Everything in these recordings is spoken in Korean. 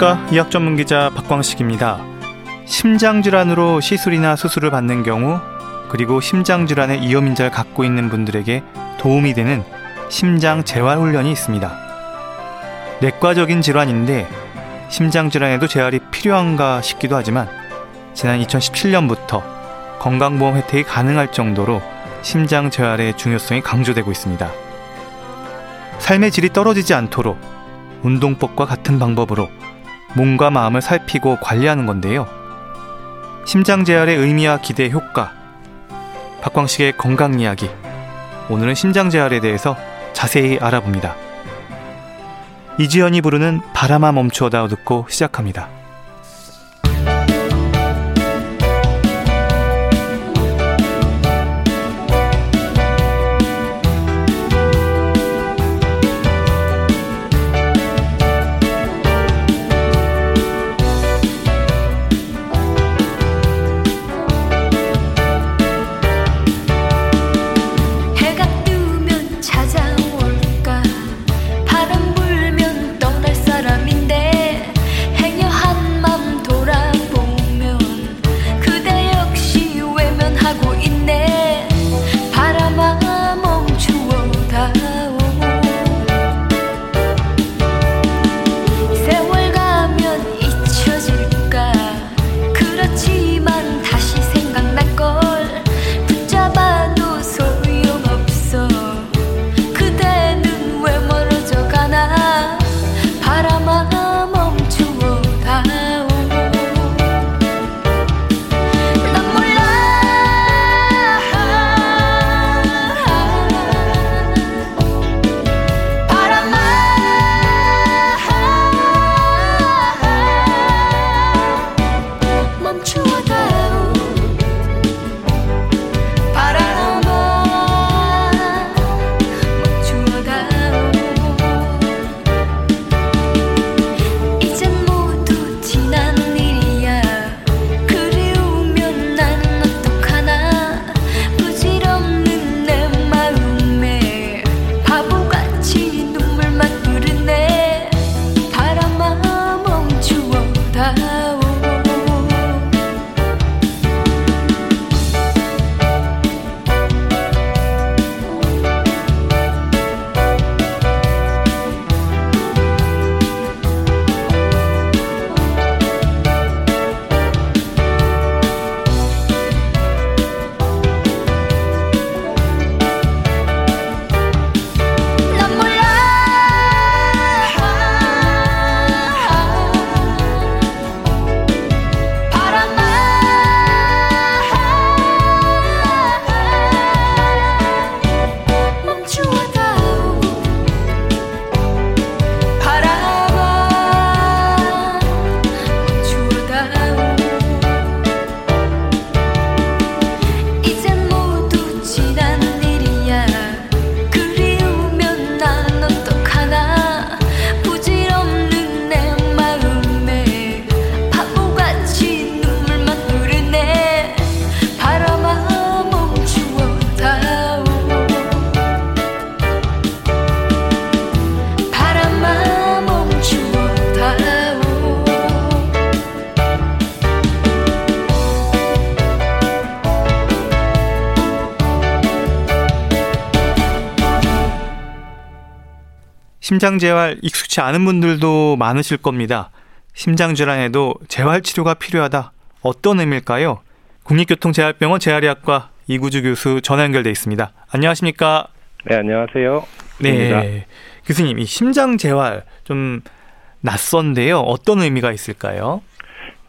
안녕하십니까. 의학 전문 기자 박광식입니다. 심장 질환으로 시술이나 수술을 받는 경우, 그리고 심장 질환의 위험 인자를 갖고 있는 분들에게 도움이 되는 심장 재활 훈련이 있습니다. 내과적인 질환인데 심장 질환에도 재활이 필요한가 싶기도 하지만 지난 2017년부터 건강보험 혜택이 가능할 정도로 심장 재활의 중요성이 강조되고 있습니다. 삶의 질이 떨어지지 않도록 운동법과 같은 방법으로 몸과 마음을 살피고 관리하는 건데요. 심장 재활의 의미와 기대 효과, 박광식의 건강 이야기. 오늘은 심장 재활에 대해서 자세히 알아봅니다. 이지연이 부르는 바람아 멈추어다 듣고 시작합니다. 심장 재활 익숙치 않은 분들도 많으실 겁니다. 심장 질환에도 재활 치료가 필요하다. 어떤 의미일까요? 국립교통재활병원 재활의학과 이구주 교수 전화 연결돼 있습니다. 안녕하십니까? 네, 안녕하세요. 네. 교수님, 이 심장 재활 좀 낯선데요. 어떤 의미가 있을까요?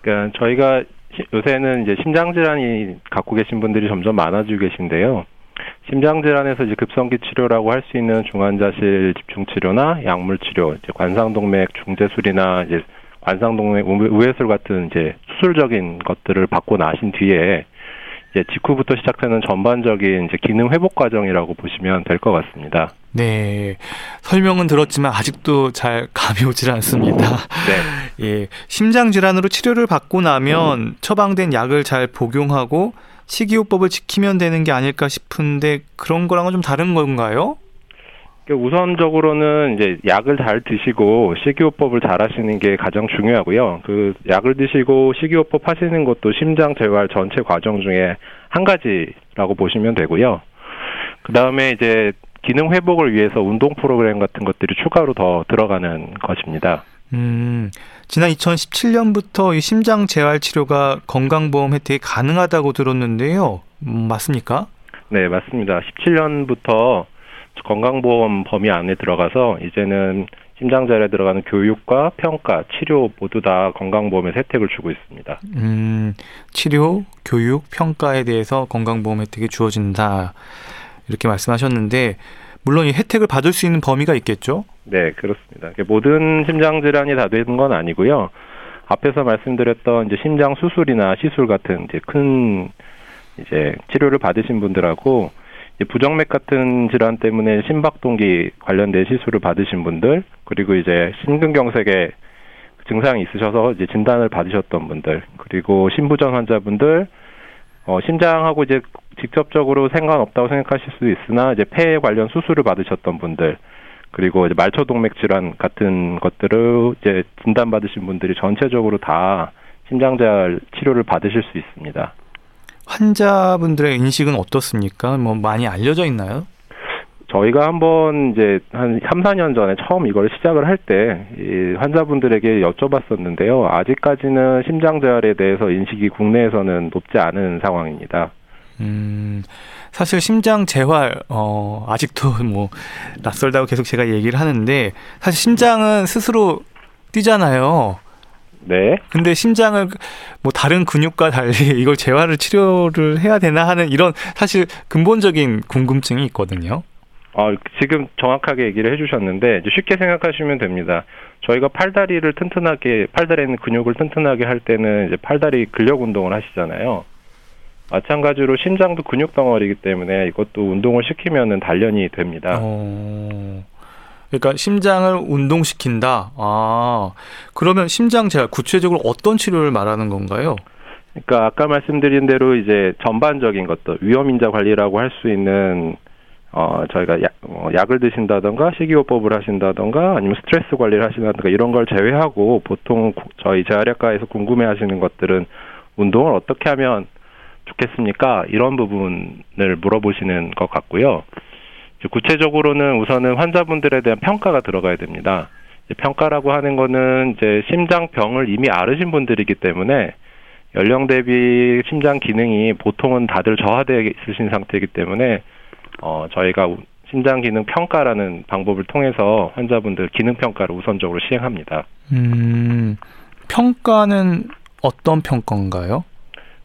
그러니까 저희가 요새는 이제 심장 질환이 갖고 계신 분들이 점점 많아지고 계신데요. 심장 질환에서 이제 급성기 치료라고 할 수 있는 중환자실 집중 치료나 약물 치료, 이제 관상동맥 중재술이나 이제 관상동맥 우회술 같은 이제 수술적인 것들을 받고 나신 뒤에 이제 직후부터 시작되는 전반적인 이제 기능 회복 과정이라고 보시면 될 것 같습니다. 네. 설명은 들었지만 아직도 잘 감이 오질 않습니다. 네. 예. 심장 질환으로 치료를 받고 나면 처방된 약을 잘 복용하고 식이요법을 지키면 되는 게 아닐까 싶은데 그런 거랑은 좀 다른 건가요? 우선적으로는 이제 약을 잘 드시고 식이요법을 잘 하시는 게 가장 중요하고요. 그 약을 드시고 식이요법 하시는 것도 심장 재활 전체 과정 중에 한 가지라고 보시면 되고요. 그 다음에 이제 기능 회복을 위해서 운동 프로그램 같은 것들이 추가로 더 들어가는 것입니다. 음, 지난 2017년부터 이 심장 재활 치료가 건강보험 혜택이 가능하다고 들었는데요. 음, 맞습니까? 네, 맞습니다. 17년부터 건강보험 범위 안에 들어가서 이제는 심장자에 들어가는 교육과 평가, 치료 모두 다 건강보험의 혜택을 주고 있습니다. 음, 치료, 교육, 평가에 대해서 건강보험 혜택이 주어진다. 이렇게 말씀하셨는데, 물론 이 혜택을 받을 수 있는 범위가 있겠죠? 네, 그렇습니다. 모든 심장 질환이 다 되는 건 아니고요. 앞에서 말씀드렸던 이제 심장 수술이나 시술 같은 이제 큰 이제 치료를 받으신 분들하고 부정맥 같은 질환 때문에 심박동기 관련된 시술을 받으신 분들 그리고 이제 심근경색에 증상이 있으셔서 이제 진단을 받으셨던 분들 그리고 심부전 환자분들 어, 심장하고 이제 직접적으로 상관없다고 생각하실 수도 있으나 이제 폐 관련 수술을 받으셨던 분들 그리고 이제 말초 동맥 질환 같은 것들을 이제 진단 받으신 분들이 전체적으로 다 심장재활 치료를 받으실 수 있습니다. 환자분들의 인식은 어떻습니까? 뭐 많이 알려져 있나요? 저희가 한번 이제 한 3, 4년 전에 처음 이걸 시작을 할 때 이 환자분들에게 여쭤봤었는데요. 아직까지는 심장 재활에 대해서 인식이 국내에서는 높지 않은 상황입니다. 음, 사실 심장 재활 어 아직도 뭐 낯설다고 계속 제가 얘기를 하는데 사실 심장은 스스로 뛰잖아요. 네. 근데 심장을 뭐 다른 근육과 달리 이걸 재활을 치료를 해야 되나 하는 이런 사실 근본적인 궁금증이 있거든요. 어, 지금 정확하게 얘기를 해주셨는데 쉽게 생각하시면 됩니다. 저희가 팔다리를 튼튼하게 팔다리에 있는 근육을 튼튼하게 할 때는 이제 팔다리 근력 운동을 하시잖아요. 마찬가지로 심장도 근육 덩어리이기 때문에 이것도 운동을 시키면은 단련이 됩니다. 어... 그러니까 심장을 운동시킨다. 아, 그러면 심장 재활 구체적으로 어떤 치료를 말하는 건가요? 그러니까 아까 말씀드린 대로 이제 전반적인 것도 위험 인자 관리라고 할 수 있는 어 저희가 약, 어, 약을 드신다던가 식이요법을 하신다던가 아니면 스트레스 관리를 하신다던가 이런 걸 제외하고 보통 저희 재활약과에서 궁금해 하시는 것들은 운동을 어떻게 하면 좋겠습니까? 이런 부분을 물어보시는 것 같고요. 구체적으로는 우선은 환자분들에 대한 평가가 들어가야 됩니다. 평가라고 하는 거는 이제 심장병을 이미 앓으신 분들이기 때문에 연령 대비 심장 기능이 보통은 다들 저하되어 있으신 상태이기 때문에 어 저희가 심장 기능 평가라는 방법을 통해서 환자분들 기능 평가를 우선적으로 시행합니다. 음, 평가는 어떤 평가인가요?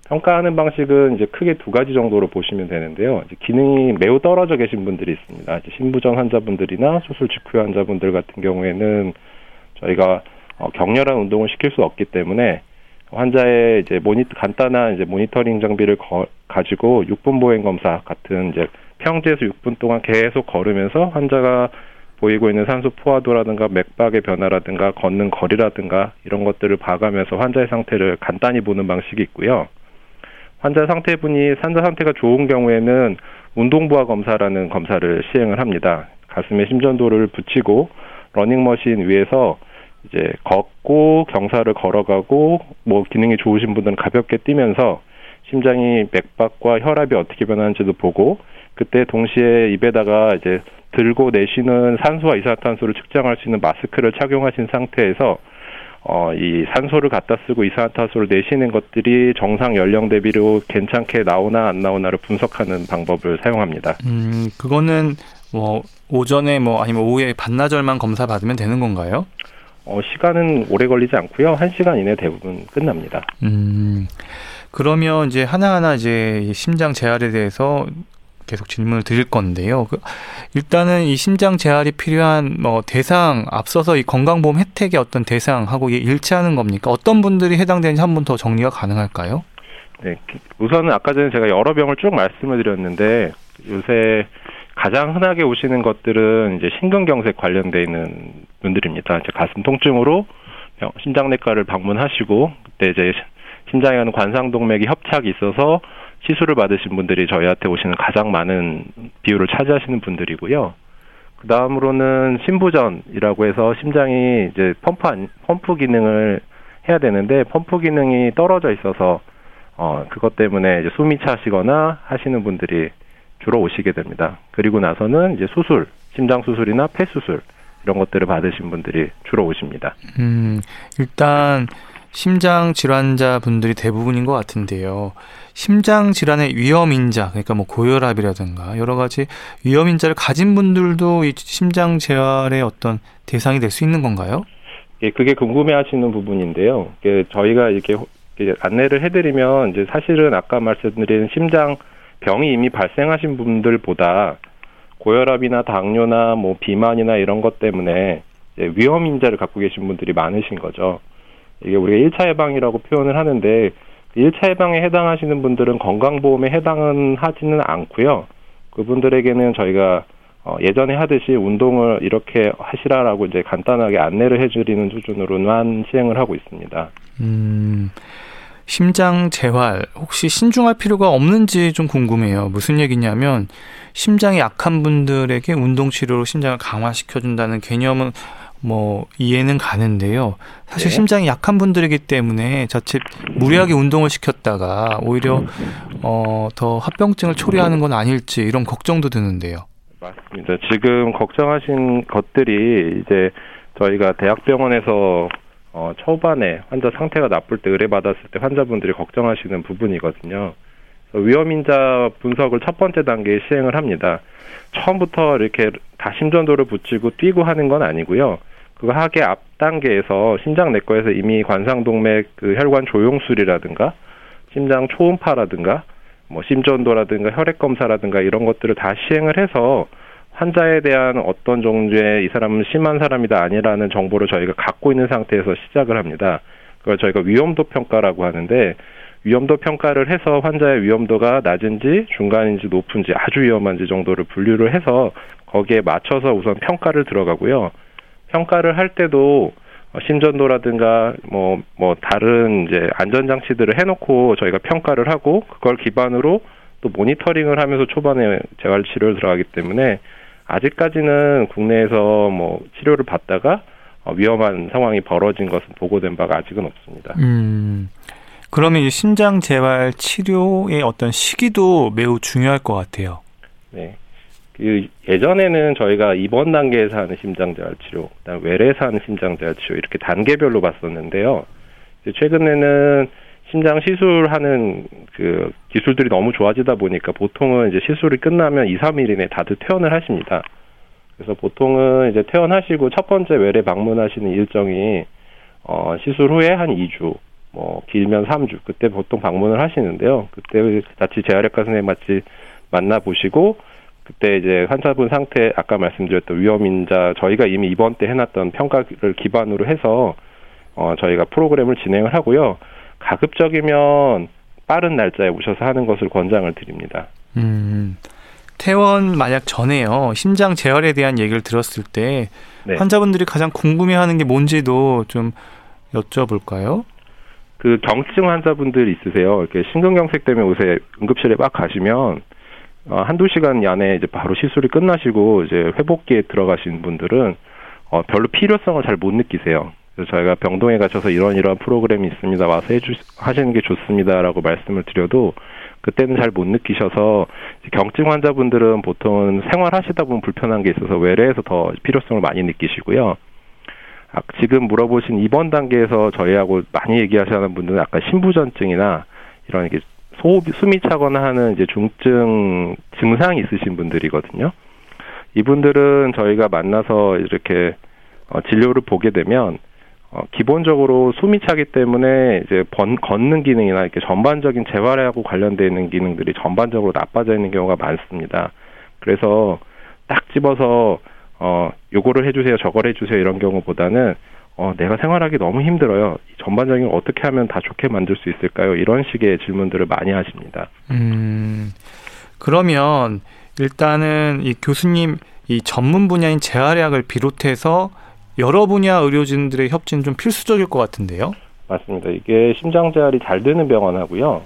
평가하는 방식은 이제 크게 두 가지 정도로 보시면 되는데요. 기능이 매우 떨어져 계신 분들이 있습니다. 심부전 환자분들이나 수술 직후의 환자분들 같은 경우에는 저희가 어, 격렬한 운동을 시킬 수 없기 때문에 환자의 이제 모니터 간단한 이제 모니터링 장비를 거, 가지고 6분 보행 검사 같은 이제 평지에서 6분 동안 계속 걸으면서 환자가 보이고 있는 산소 포화도라든가 맥박의 변화라든가 걷는 거리라든가 이런 것들을 봐가면서 환자의 상태를 간단히 보는 방식이 있고요. 환자 상태분이 환자 상태가 좋은 경우에는 운동부하 검사라는 검사를 시행을 합니다. 가슴에 심전도를 붙이고 러닝머신 위에서 이제 걷고 경사를 걸어가고 뭐 기능이 좋으신 분들은 가볍게 뛰면서 심장이 맥박과 혈압이 어떻게 변하는지도 보고 그때 동시에 입에다가 이제 들고 내쉬는 산소와 이산화탄소를 측정할 수 있는 마스크를 착용하신 상태에서 어, 이 산소를 갖다 쓰고 이산화탄소를 내쉬는 것들이 정상 연령 대비로 괜찮게 나오나 안 나오나를 분석하는 방법을 사용합니다. 음, 그거는 뭐 오전에 뭐 아니면 오후에 반나절만 검사 받으면 되는 건가요? 어, 시간은 오래 걸리지 않고요. 한 시간 이내 대부분 끝납니다. 음, 그러면 이제 하나하나 이제 심장 재활에 대해서 계속 질문을 드릴 건데요. 그 일단은 이 심장 재활이 필요한 뭐 대상 앞서서 이 건강보험 혜택의 어떤 대상하고 일치하는 겁니까? 어떤 분들이 해당되는지 한 번 더 정리가 가능할까요? 네, 우선은 아까 전에 제가 여러 병을 쭉 말씀을 드렸는데 요새 가장 흔하게 오시는 것들은 이제 심근경색 관련돼 있는 분들입니다. 이제 가슴 통증으로 심장내과를 방문하시고 그때 이제 심장에 가는 관상동맥이 협착이 있어서 시술을 받으신 분들이 저희한테 오시는 가장 많은 비율을 차지하시는 분들이고요. 그그 다음으로는 심부전이라고 해서 심장이 이제 펌프 안, 펌프 기능을 해야 되는데 펌프 기능이 떨어져 있어서 어 그것 때문에 이제 숨이 차시거나 하시는 분들이 주로 오시게 됩니다. 그리고 나서는 이제 수술, 심장 수술이나 폐 수술 이런 것들을 받으신 분들이 주로 오십니다. 음, 일단 심장 질환자 분들이 대부분인 것 같은데요. 심장 질환의 위험 인자, 그러니까 뭐 고혈압이라든가 여러 가지 위험 인자를 가진 분들도 이 심장 재활의 어떤 대상이 될 수 있는 건가요? 예, 그게 궁금해하시는 부분인데요. 저희가 이렇게 안내를 해드리면 이제 사실은 아까 말씀드린 심장 병이 이미 발생하신 분들보다 고혈압이나 당뇨나 뭐 비만이나 이런 것 때문에 위험 인자를 갖고 계신 분들이 많으신 거죠. 이게 우리가 1차 예방이라고 표현을 하는데 1차 예방에 해당하시는 분들은 건강보험에 해당은 하지는 않고요. 그분들에게는 저희가 어, 예전에 하듯이 운동을 이렇게 하시라라고 이제 간단하게 안내를 해드리는 수준으로만 시행을 하고 있습니다. 음, 심장 재활 혹시 신중할 필요가 없는지 좀 궁금해요. 무슨 얘기냐면 심장이 약한 분들에게 운동 치료로 심장을 강화시켜 준다는 개념은 뭐 이해는 가는데요. 사실 네. 심장이 약한 분들이기 때문에 자칫 무리하게 운동을 시켰다가 오히려 어 더 합병증을 초래하는 건 아닐지 이런 걱정도 드는데요. 맞습니다. 지금 걱정하신 것들이 이제 저희가 대학병원에서 어, 초반에 환자 상태가 나쁠 때 의뢰받았을 때 환자분들이 걱정하시는 부분이거든요. 위험인자 분석을 첫 번째 단계에 시행을 합니다. 처음부터 이렇게 다 심전도를 붙이고 뛰고 하는 건 아니고요. 그거 하게 앞 단계에서 심장 내과에서 이미 관상동맥 그 혈관 조용술이라든가 심장 초음파라든가 뭐 심전도라든가 혈액 검사라든가 이런 것들을 다 시행을 해서 환자에 대한 어떤 정도의 이 사람은 심한 사람이다 아니라는 정보를 저희가 갖고 있는 상태에서 시작을 합니다. 그걸 저희가 위험도 평가라고 하는데 위험도 평가를 해서 환자의 위험도가 낮은지 중간인지 높은지 아주 위험한지 정도를 분류를 해서 거기에 맞춰서 우선 평가를 들어가고요. 평가를 할 때도 심전도라든가 뭐, 뭐, 다른 이제 안전 장치들을 해놓고 저희가 평가를 하고 그걸 기반으로 또 모니터링을 하면서 초반에 재활 치료를 들어가기 때문에 아직까지는 국내에서 뭐 치료를 받다가 어, 위험한 상황이 벌어진 것은 보고된 바가 아직은 없습니다. 음, 그러면 이 심장 재활 치료의 어떤 시기도 매우 중요할 것 같아요. 네. 그 예전에는 저희가 입원 단계에서 하는 심장 재활 치료, 그다음 외래에서 하는 심장 재활 치료 이렇게 단계별로 봤었는데요. 최근에는 심장 시술하는 그 기술들이 너무 좋아지다 보니까 보통은 이제 시술이 끝나면 2, 3일 이내 다들 퇴원을 하십니다. 그래서 보통은 이제 퇴원하시고 첫 번째 외래 방문하시는 일정이 어 시술 후에 한 2주, 뭐 길면 3주 그때 보통 방문을 하시는데요. 그때 자칫 재활의과 선생님 같이 만나 보시고 그때 이제 환자분 상태 아까 말씀드렸던 위험 인자 저희가 이미 이번 때 해놨던 평가를 기반으로 해서 어 저희가 프로그램을 진행을 하고요. 가급적이면 빠른 날짜에 오셔서 하는 것을 권장을 드립니다. 음, 퇴원 만약 전에요. 심장 재활에 대한 얘기를 들었을 때 네. 환자분들이 가장 궁금해하는 게 뭔지도 좀 여쭤볼까요? 그 경증 환자분들 있으세요. 이렇게 심근경색 때문에 요새 응급실에 막 가시면 어, 한두 시간 안에 이제 바로 시술이 끝나시고 이제 회복기에 들어가신 분들은 어, 별로 필요성을 잘 못 느끼세요. 그래서 저희가 병동에 가셔서 이런 이런 프로그램이 있습니다. 와서 해주 하시는 게 좋습니다라고 말씀을 드려도 그때는 잘 못 느끼셔서 경증 환자분들은 보통은 생활하시다 보면 불편한 게 있어서 외래에서 더 필요성을 많이 느끼시고요. 아, 지금 물어보신 이번 단계에서 저희하고 많이 얘기하시는 분들은 아까 신부전증이나 이런 게 소흡 숨이 차거나 하는 이제 중증 증상이 있으신 분들이거든요. 이분들은 저희가 만나서 이렇게 어, 진료를 보게 되면 어, 기본적으로 숨이 차기 때문에 이제 번, 걷는 기능이나 이렇게 전반적인 재활하고 관련되어 있는 기능들이 전반적으로 나빠져 있는 경우가 많습니다. 그래서 딱 집어서 어 요거를 해주세요, 저걸 해주세요 이런 경우보다는 어 내가 생활하기 너무 힘들어요. 전반적인 어떻게 하면 다 좋게 만들 수 있을까요? 이런 식의 질문들을 많이 하십니다. 음 그러면 일단은 이 교수님 이 전문 분야인 재활의학을 비롯해서 여러 분야 의료진들의 협진은 좀 필수적일 것 같은데요. 맞습니다. 이게 심장 재활이 잘 되는 병원하고요.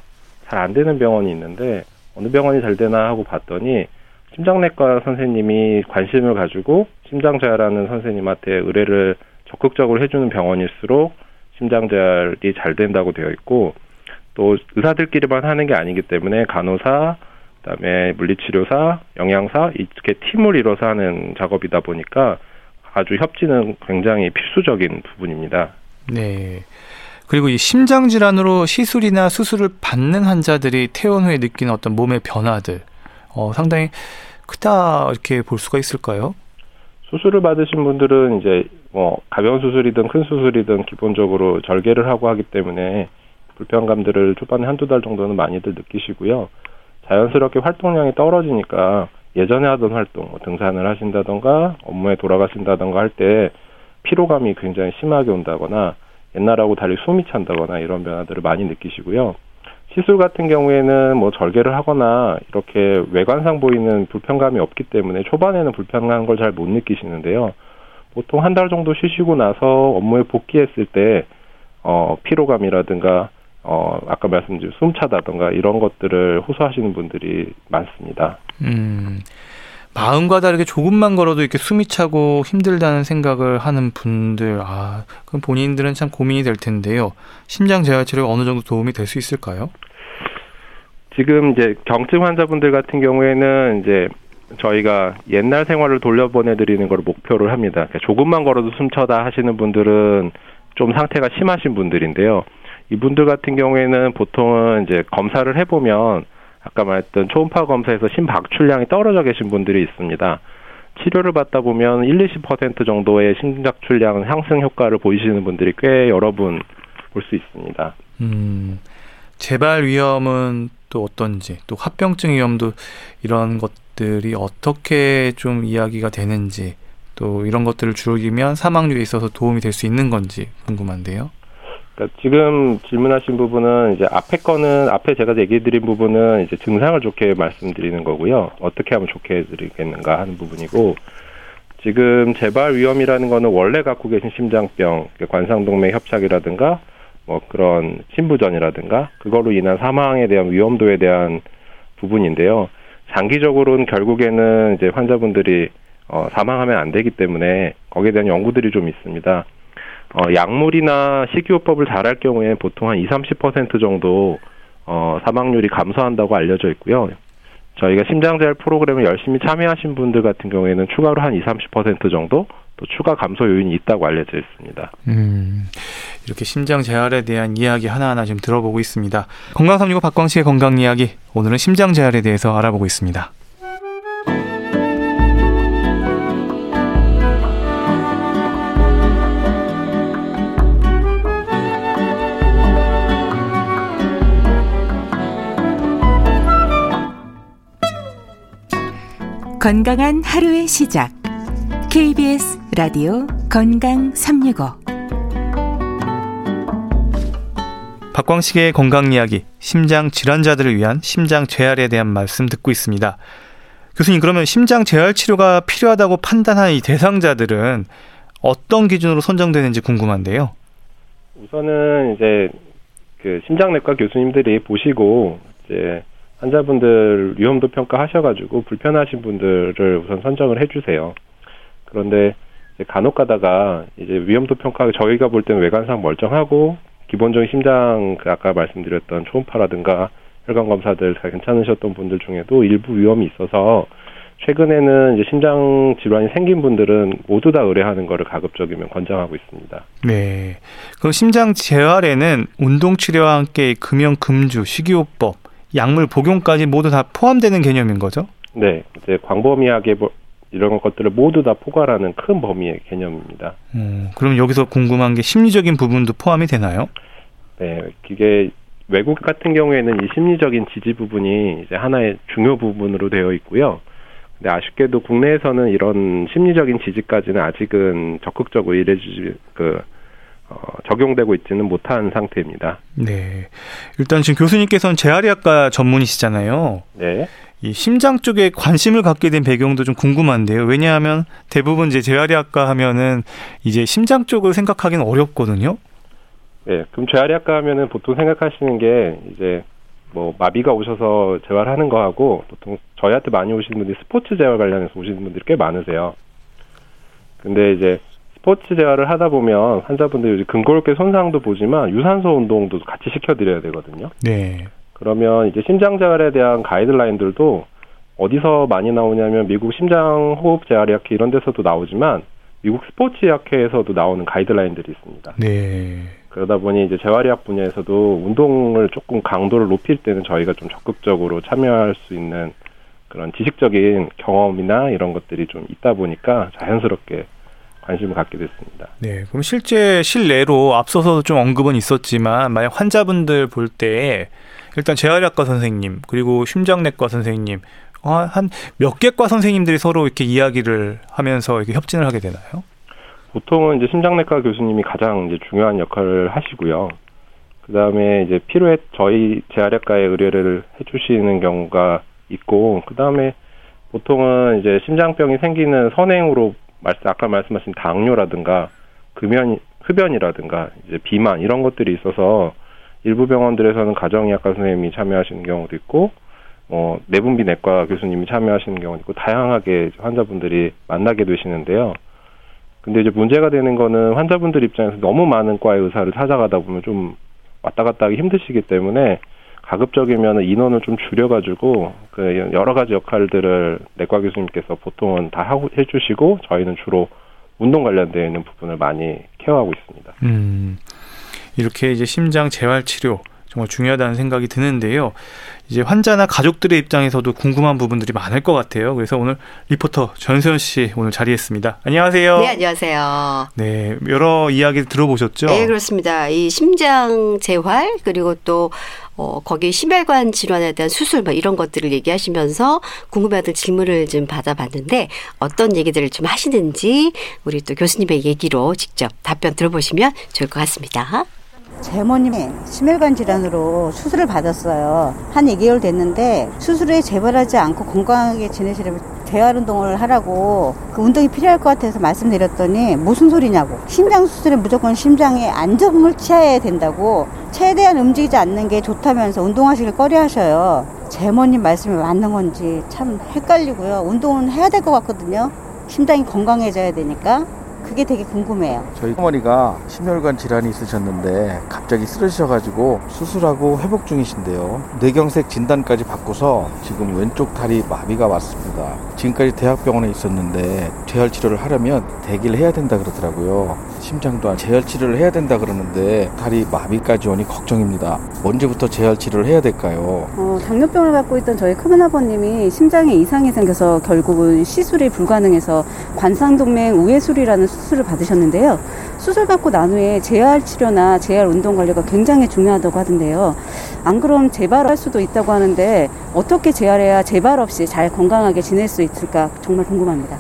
잘 안 되는 병원이 있는데 어느 병원이 잘 되나 하고 봤더니 심장내과 선생님이 관심을 가지고 심장재활하는 선생님한테 의뢰를 적극적으로 해주는 병원일수록 심장재활이 잘 된다고 되어 있고 또 의사들끼리만 하는 게 아니기 때문에 간호사, 그다음에 물리치료사, 영양사 이렇게 팀을 이뤄서 하는 작업이다 보니까 아주 협진은 굉장히 필수적인 부분입니다. 네. 그리고 이 심장 질환으로 시술이나 수술을 받는 환자들이 퇴원 후에 느끼는 어떤 몸의 변화들, 어, 상당히 크다 이렇게 볼 수가 있을까요? 수술을 받으신 분들은 이제 뭐 가벼운 수술이든 큰 수술이든 기본적으로 절개를 하고 하기 때문에 불편감들을 초반에 한두 달 정도는 많이들 느끼시고요. 자연스럽게 활동량이 떨어지니까 예전에 하던 활동, 뭐 등산을 하신다던가 업무에 돌아가신다던가 할 때 피로감이 굉장히 심하게 온다거나 옛날하고 달리 숨이 찬다거나 이런 변화들을 많이 느끼시고요. 시술 같은 경우에는 뭐 절개를 하거나 이렇게 외관상 보이는 불편감이 없기 때문에 초반에는 불편한 걸 잘 못 느끼시는데요. 보통 한 달 정도 쉬시고 나서 업무에 복귀했을 때 어, 피로감이라든가 어, 아까 말씀드린 숨차다던가 이런 것들을 호소하시는 분들이 많습니다. 음, 마음과 다르게 조금만 걸어도 이렇게 숨이 차고 힘들다는 생각을 하는 분들, 아, 그럼 본인들은 참 고민이 될 텐데요. 심장 재활 치료가 어느 정도 도움이 될 수 있을까요? 지금 이제 경증 환자분들 같은 경우에는 이제 저희가 옛날 생활을 돌려보내드리는 걸 목표를 합니다. 그러니까 조금만 걸어도 숨차다 하시는 분들은 좀 상태가 심하신 분들인데요. 이분들 같은 경우에는 보통은 이제 검사를 해보면 아까 말했던 초음파 검사에서 심박출량이 떨어져 계신 분들이 있습니다. 치료를 받다 보면 1, 20% 정도의 심박출량 상승 효과를 보이시는 분들이 꽤 여러 분 볼 수 있습니다. 음, 재발 위험은 또 어떤지, 또 합병증 위험도 이런 것들이 어떻게 좀 이야기가 되는지, 또 이런 것들을 줄이면 사망률에 있어서 도움이 될 수 있는 건지 궁금한데요. 그러니까 지금 질문하신 부분은 이제 앞에 거는 앞에 제가 얘기해드린 부분은 이제 증상을 좋게 말씀드리는 거고요. 어떻게 하면 좋게 해드리겠는가 하는 부분이고 지금 재발 위험이라는 거는 원래 갖고 계신 심장병, 관상동맥 협착이라든가 뭐 그런 심부전이라든가 그거로 인한 사망에 대한 위험도에 대한 부분인데요. 장기적으로는 결국에는 이제 환자분들이 어, 사망하면 안 되기 때문에 거기에 대한 연구들이 좀 있습니다. 어, 약물이나 식이요법을 잘할 경우에 보통 한 20, 30% 정도 어, 사망률이 감소한다고 알려져 있고요. 저희가 심장재활 프로그램을 열심히 참여하신 분들 같은 경우에는 추가로 한 20, 30% 정도 또 추가 감소 요인이 있다고 알려져 있습니다. 음, 이렇게 심장 재활에 대한 이야기 하나하나 지금 들어보고 있습니다. 건강365 박광식의 건강 이야기 오늘은 심장 재활에 대해서 알아보고 있습니다. 건강한 하루의 시작. KBS 라디오 건강 365. 박광식의 건강 이야기, 심장 질환자들을 위한 심장 재활에 대한 말씀 듣고 있습니다. 교수님, 그러면 심장 재활 치료가 필요하다고 판단한 이 대상자들은 어떤 기준으로 선정되는지 궁금한데요. 우선은 이제 그 심장내과 교수님들이 보시고 이제 환자분들 위험도 평가하셔가지고 불편하신 분들을 우선 선정을 해주세요. 그런데 간혹 가다가 이제 위험도 평가 저희가 볼 때는 외관상 멀쩡하고 기본적인 심장 그 아까 말씀드렸던 초음파라든가 혈관 검사들 다 괜찮으셨던 분들 중에도 일부 위험이 있어서 최근에는 이제 심장 질환이 생긴 분들은 모두 다 의뢰하는 것을 가급적이면 권장하고 있습니다. 네. 그 심장 재활에는 운동 치료와 함께 금연 금주, 식이요법 약물 복용까지 모두 다 포함되는 개념인 거죠? 네, 이제 광범위하게 이런 것들을 모두 다 포괄하는 큰 범위의 개념입니다. 음, 그럼 여기서 궁금한 게 심리적인 부분도 포함이 되나요? 네, 이게 외국 같은 경우에는 이 심리적인 지지 부분이 이제 하나의 중요 부분으로 되어 있고요. 근데 아쉽게도 국내에서는 이런 심리적인 지지까지는 아직은 적극적으로 일해주지 그 어, 적용되고 있지는 못한 상태입니다. 네. 일단 지금 교수님께서는 재활의학과 전문이시잖아요. 네. 이 심장 쪽에 관심을 갖게 된 배경도 좀 궁금한데요. 왜냐하면 대부분 이제 재활의학과 하면은 이제 심장 쪽을 생각하기는 어렵거든요. 네. 그럼 재활의학과 하면은 보통 생각하시는 게 이제 뭐 마비가 오셔서 재활하는 거하고 보통 저희한테 많이 오시는 분들이 스포츠 재활 관련해서 오시는 분들이 꽤 많으세요. 근데 이제 스포츠 재활을 하다 보면 환자분들이 근골격 손상도 보지만 유산소 운동도 같이 시켜드려야 되거든요. 네. 그러면 이제 심장 재활에 대한 가이드라인들도 어디서 많이 나오냐면 미국 심장 호흡 재활의학회 이런 데서도 나오지만 미국 스포츠 의학회에서도 나오는 가이드라인들이 있습니다. 네. 그러다 보니 이제 재활의학 분야에서도 운동을 조금 강도를 높일 때는 저희가 좀 적극적으로 참여할 수 있는 그런 지식적인 경험이나 이런 것들이 좀 있다 보니까 자연스럽게 관심을 갖게 됐습니다. 네. 그럼 실제 실내로 앞서서도 좀 언급은 있었지만 만약 환자분들 볼 때 일단 재활의학과 선생님 그리고 심장내과 선생님 어, 한몇 개과 선생님들이 서로 이렇게 이야기를 하면서 이렇게 협진을 하게 되나요? 보통은 이제 심장내과 교수님이 가장 이제 중요한 역할을 하시고요. 그 다음에 이제 필요해 저희 재활의학과에 의뢰를 해주시는 경우가 있고, 그 다음에 보통은 이제 심장병이 생기는 선행으로 말씀 아까 말씀하신 당뇨라든가 금연 흡연이라든가 이제 비만 이런 것들이 있어서 일부 병원들에서는 가정의학과 선생님이 참여하시는 경우도 있고 어, 내분비 내과 교수님이 참여하시는 경우도 있고 다양하게 환자분들이 만나게 되시는데요. 근데 이제 문제가 되는 거는 환자분들 입장에서 너무 많은 과의 의사를 찾아가다 보면 좀 왔다 갔다 하기 힘드시기 때문에 가급적이면 인원을 좀 줄여가지고 그 여러 가지 역할들을 내과 교수님께서 보통은 다 하고 해주시고 저희는 주로 운동 관련되어 있는 부분을 많이 케어하고 있습니다. 음, 이렇게 이제 심장 재활 치료 정말 중요하다는 생각이 드는데요. 이제 환자나 가족들의 입장에서도 궁금한 부분들이 많을 것 같아요. 그래서 오늘 리포터 전수현 씨 오늘 자리했습니다. 안녕하세요. 네, 안녕하세요. 네, 여러 이야기 들어보셨죠? 네, 그렇습니다. 이 심장 재활 그리고 또 어, 거기 심혈관 질환에 대한 수술 뭐 이런 것들을 얘기하시면서 궁금해하던 질문을 좀 받아봤는데 어떤 얘기들을 좀 하시는지 우리 또 교수님의 얘기로 직접 답변 들어보시면 좋을 것 같습니다. 제모님이 심혈관 질환으로 수술을 받았어요. 한 2개월 됐는데 수술에 재발하지 않고 건강하게 지내시려면 재활 운동을 하라고 그 운동이 필요할 것 같아서 말씀드렸더니 무슨 소리냐고 심장 수술에 무조건 심장에 안정을 취해야 된다고 최대한 움직이지 않는 게 좋다면서 운동하시길 꺼려하셔요. 제모님 말씀이 맞는 건지 참 헷갈리고요. 운동은 해야 될 것 같거든요. 심장이 건강해져야 되니까. 그게 되게 궁금해요. 저희 어머니가 심혈관 질환이 있으셨는데 갑자기 쓰러지셔가지고 수술하고 회복 중이신데요. 뇌경색 진단까지 받고서 지금 왼쪽 다리 마비가 왔습니다. 지금까지 대학병원에 있었는데 재활 치료를 하려면 대기를 해야 된다 그러더라고요. 심장도 재활 치료를 해야 된다 그러는데 다리 마비까지 오니 걱정입니다. 언제부터 재활 치료를 해야 될까요? 어, 당뇨병을 갖고 있던 저희 큰아버님이 심장에 이상이 생겨서 결국은 시술이 불가능해서 관상동맥 우회술이라는 수술을 받으셨는데요. 수술 받고 난 후에 재활 치료나 재활 운동 관리가 굉장히 중요하다고 하던데요. 안 그럼 재발할 수도 있다고 하는데 어떻게 재활해야 재발 없이 잘 건강하게 지낼 수 있을까 정말 궁금합니다.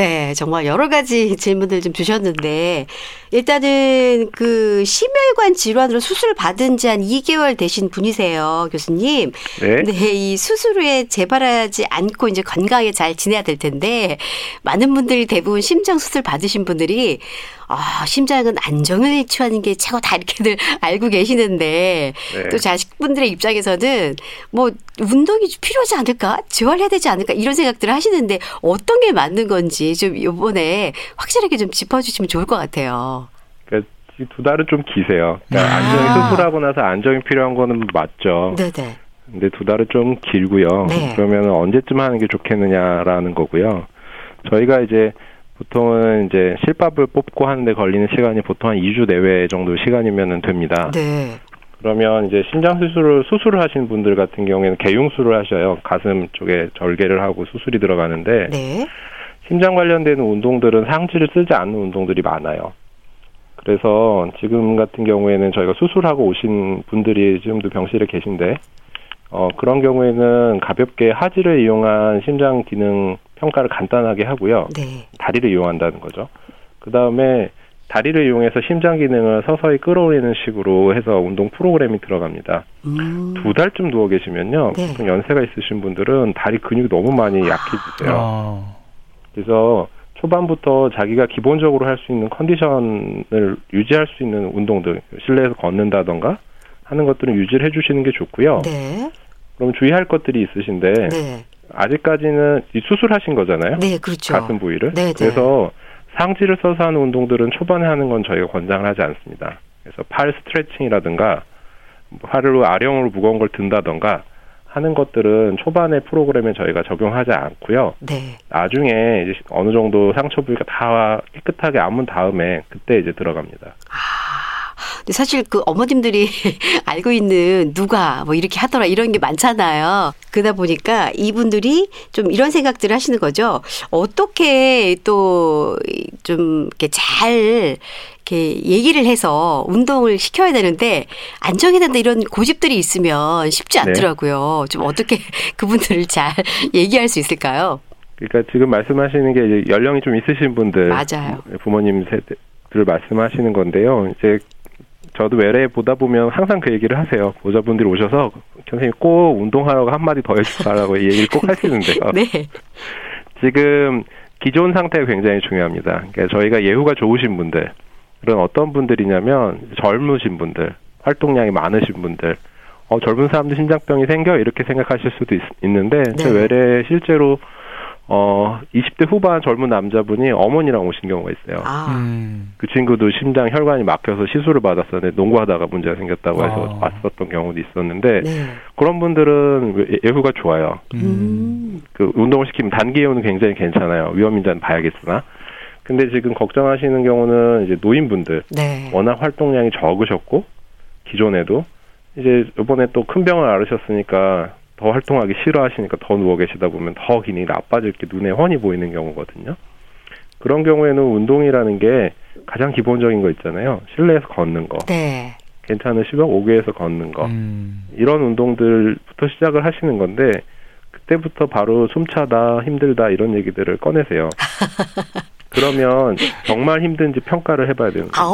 네, 정말 여러 가지 질문들 좀 주셨는데, 일단은 그 심혈관 질환으로 수술을 받은 지 한 2개월 되신 분이세요, 교수님. 네. 네, 이 수술 후에 재발하지 않고 이제 건강하게 잘 지내야 될 텐데, 많은 분들이 대부분 심장 수술 받으신 분들이 아, 심장은 안정을 취하는 게 최고다 이렇게들 알고 계시는데 네. 또 자식 분들의 입장에서는 뭐 운동이 필요하지 않을까? 재활해야 되지 않을까? 이런 생각들을 하시는데 어떤 게 맞는 건지 좀 이번에 확실하게 좀 짚어주시면 좋을 것 같아요. 그러니까 두 달은 좀 기세요. 그러니까 아. 안정이 수술하고 나서 안정이 필요한 거는 맞죠. 네네. 근데 두 달은 좀 길고요. 네. 그러면 언제쯤 하는 게 좋겠느냐라는 거고요. 저희가 이제 보통은 이제 실밥을 뽑고 하는데 걸리는 시간이 보통 한 2주 내외 정도 시간이면 됩니다. 네. 그러면 이제 심장 수술을 수술을 하신 분들 같은 경우에는 개용술을 하셔요. 가슴 쪽에 절개를 하고 수술이 들어가는데 네. 심장 관련되는 운동들은 상체를 쓰지 않는 운동들이 많아요. 그래서 지금 같은 경우에는 저희가 수술하고 오신 분들이 지금도 병실에 계신데 어, 그런 경우에는 가볍게 하지를 이용한 심장 기능 평가를 간단하게 하고요. 네. 다리를 이용한다는 거죠. 그 다음에 다리를 이용해서 심장 기능을 서서히 끌어올리는 식으로 해서 운동 프로그램이 들어갑니다. 음. 두 달쯤 누워 계시면요. 네. 보통 연세가 있으신 분들은 다리 근육이 너무 많이 약해지세요. 아. 그래서 초반부터 자기가 기본적으로 할 수 있는 컨디션을 유지할 수 있는 운동들, 실내에서 걷는다던가 하는 것들은 유지를 해주시는 게 좋고요. 네. 그럼 주의할 것들이 있으신데 네. 아직까지는 이 수술하신 거잖아요. 네, 그렇죠. 가슴 부위를. 네, 네. 그래서 상지를 써서 하는 운동들은 초반에 하는 건 저희가 권장을 하지 않습니다. 그래서 팔 스트레칭이라든가 팔을 아령으로 무거운 걸 든다던가 하는 것들은 초반의 프로그램에 저희가 적용하지 않고요. 네. 나중에 이제 어느 정도 상처 부위가 다 깨끗하게 아문 다음에 그때 이제 들어갑니다. 아, 근데 사실 그 어머님들이 알고 있는 누가 뭐 이렇게 하더라 이런 게 많잖아요. 그러다 보니까 이분들이 좀 이런 생각들을 하시는 거죠. 어떻게 또 좀 이렇게 잘 이렇게 얘기를 해서 운동을 시켜야 되는데 안정해야 된다 이런 고집들이 있으면 쉽지 네. 않더라고요. 좀 어떻게 그분들을 잘 얘기할 수 있을까요? 그러니까 지금 말씀하시는 게 연령이 좀 있으신 분들, 맞아요. 부모님 세대를 말씀하시는 건데요. 이제 저도 외래 보다 보면 항상 그 얘기를 하세요. 보좌분들이 오셔서 선생님 꼭 운동하라고 한 마디 더 해주라고 이 얘기를 꼭 하시는데요. 네. 지금 기존 상태가 굉장히 중요합니다. 그러니까 저희가 예후가 좋으신 분들, 그런 어떤 분들이냐면 젊으신 분들, 활동량이 많으신 분들, 어, 젊은 사람들 심장병이 생겨 이렇게 생각하실 수도 있, 는데 네. 제 외래 실제로 어 20대 후반 젊은 남자분이 어머니랑 오신 경우가 있어요. 아, 음. 그 친구도 심장 혈관이 막혀서 시술을 받았었는데 농구하다가 문제가 생겼다고 해서 아. 왔었던 경우도 있었는데 네. 그런 분들은 예- 예후가 좋아요. 음. 음. 그 운동을 시키면 단기 예후는 굉장히 괜찮아요. 위험 인자는 봐야겠으나. 근데 지금 걱정하시는 경우는 이제 노인분들 네. 워낙 활동량이 적으셨고 기존에도 이제 이번에 또 큰 병을 앓으셨으니까 더 활동하기 싫어하시니까 더 누워 계시다 보면 더 기능이 나빠질 게 눈에 훤히 보이는 경우거든요. 그런 경우에는 운동이라는 게 가장 기본적인 거 있잖아요. 실내에서 걷는 거, 네. 괜찮으시면 옥외에서 걷는 거, 음. 이런 운동들부터 시작을 하시는 건데 그때부터 바로 숨차다, 힘들다 이런 얘기들을 꺼내세요. 그러면 정말 힘든지 평가를 해봐야 되는 거예요.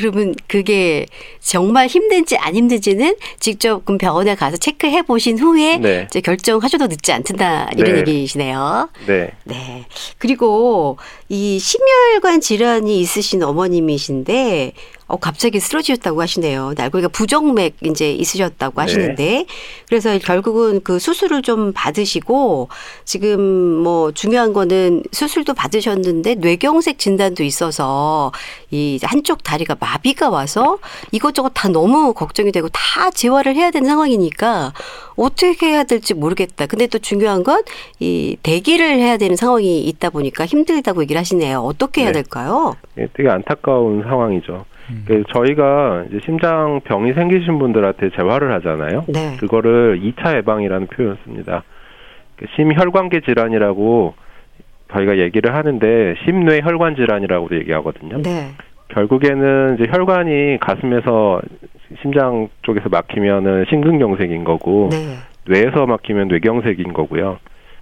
그러면 그게 정말 힘든지 안 힘든지는 직접 그럼 병원에 가서 체크해 보신 후에 네. 이제 결정하셔도 늦지 않다 이런 네. 얘기시네요. 네. 네. 그리고 이 심혈관 질환이 있으신 어머님이신데 어 갑자기 쓰러지셨다고 하시네요. 알고 보니까 부정맥 이제 있으셨다고 네. 하시는데 그래서 결국은 그 수술을 좀 받으시고 지금 뭐 중요한 거는 수술도 받으셨는데 뇌경색 진단도 있어서 이 한쪽 다리가 마비가 와서 이것저것 다 너무 걱정이 되고 다 재활을 해야 되는 상황이니까 어떻게 해야 될지 모르겠다. 근데 또 중요한 건 이 대기를 해야 되는 상황이 있다 보니까 힘들다고 얘기를 하시네요. 어떻게 해야 네. 될까요? 예, 되게 안타까운 상황이죠. 음. 그 저희가 이제 심장 병이 생기신 분들한테 재활을 하잖아요. 네. 그거를 2차 예방이라는 표현을 씁니다. 그 심혈관계 질환이라고 저희가 얘기를 하는데 심뇌 혈관 질환이라고도 얘기하거든요. 네. 결국에는 이제 혈관이 가슴에서 심장 쪽에서 막히면은 심근경색인 거고 네. 뇌에서 막히면 뇌경색인 거고요.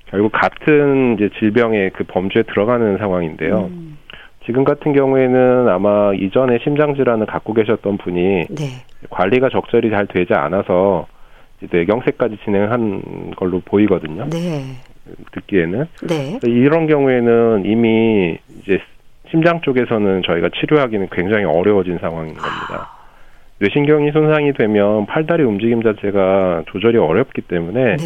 결국 같은 이제 질병의 그 범주에 들어가는 상황인데요. 음, 지금 같은 경우에는 아마 이전에 심장 질환을 갖고 계셨던 분이 네. 관리가 적절히 잘 되지 않아서 이제 뇌경색까지 진행한 걸로 보이거든요. 네. 듣기에는 네. 이런 경우에는 이미 이제 심장 쪽에서는 저희가 치료하기는 굉장히 어려워진 상황인 겁니다. 뇌신경이 손상이 되면 팔다리 움직임 자체가 조절이 어렵기 때문에 네.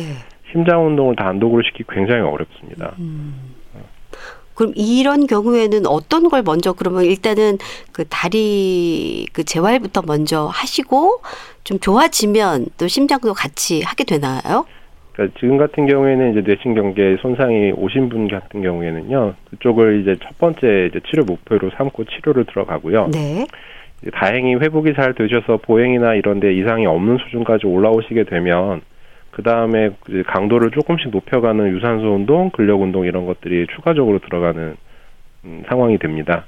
심장 운동을 단독으로 시키기 굉장히 어렵습니다. 음. 그럼 이런 경우에는 어떤 걸 먼저 그러면 일단은 그 다리 그 재활부터 먼저 하시고 좀 좋아지면 또 심장도 같이 하게 되나요? 그러니까 지금 같은 경우에는 이제 뇌신경계 손상이 오신 분 같은 경우에는요, 그쪽을 이제 첫 번째 이제 치료 목표로 삼고 치료를 들어가고요. 네. 다행히 회복이 잘 되셔서 보행이나 이런데 이상이 없는 수준까지 올라오시게 되면 그 다음에 강도를 조금씩 높여가는 유산소 운동, 근력 운동 이런 것들이 추가적으로 들어가는 음, 상황이 됩니다.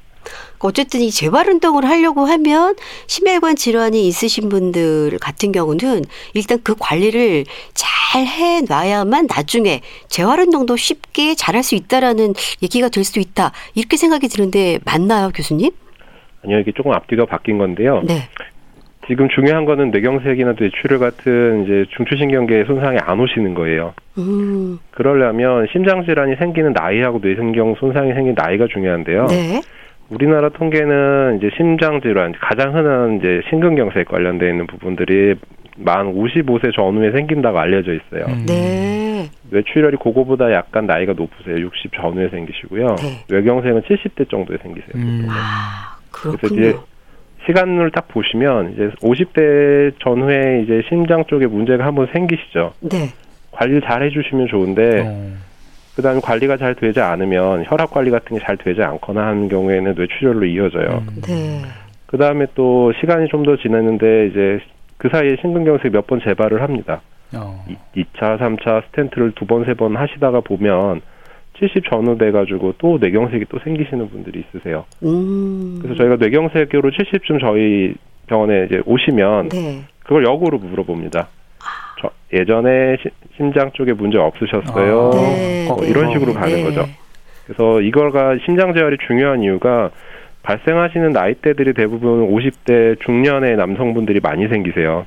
어쨌든 이 재활 운동을 하려고 하면 심혈관 질환이 있으신 분들 같은 경우는 일단 그 관리를 잘 해놔야만 나중에 재활 운동도 쉽게 잘할 수 있다라는 얘기가 될 수도 있다 이렇게 생각이 드는데 맞나요, 교수님? 아니요, 이게 조금 앞뒤가 바뀐 건데요. 네, 지금 중요한 거는 뇌경색이나 뇌출혈 같은 이제 중추신경계 손상이 안 오시는 거예요. 음, 그러려면 심장 질환이 생기는 나이하고 뇌신경 손상이 생긴 나이가 중요한데요. 네, 우리나라 통계는 이제 심장 질환 가장 흔한 이제 심근경색 관련돼 있는 부분들이 만 55세 전후에 생긴다고 알려져 있어요. 음. 네. 뇌출혈이 그거보다 약간 나이가 높으세요. 60 전후에 생기시고요. 네. 뇌경색은 70대 정도에 생기세요. 음. 아, 그래서 그렇군요. 이제 시간을 딱 보시면 이제 50대 전후에 이제 심장 쪽에 문제가 한번 생기시죠. 네. 관리를 잘 해주시면 좋은데 어. 그다음에 관리가 잘 되지 않으면 혈압 관리 같은 게 잘 되지 않거나 하는 경우에는 뇌출혈로 이어져요. 음. 네. 그 다음에 또 시간이 좀 더 지났는데 이제 그 사이에 심근경색 몇번 재발을 합니다. 어. 2차, 3차 스텐트를 두 번, 세 번 하시다가 보면 70 전후 돼가지고 또 뇌경색이 또 생기시는 분들이 있으세요. 음. 그래서 저희가 뇌경색으로 70쯤 저희 병원에 이제 오시면 네. 그걸 역으로 물어봅니다. 저 예전에 시- 심장 쪽에 문제 없으셨어요? 아. 네. 어, 네. 이런 식으로 가는 네. 거죠. 그래서 이거가 심장 재활이 중요한 이유가 발생하시는 나이대들이 대부분 50대 중년의 남성분들이 많이 생기세요.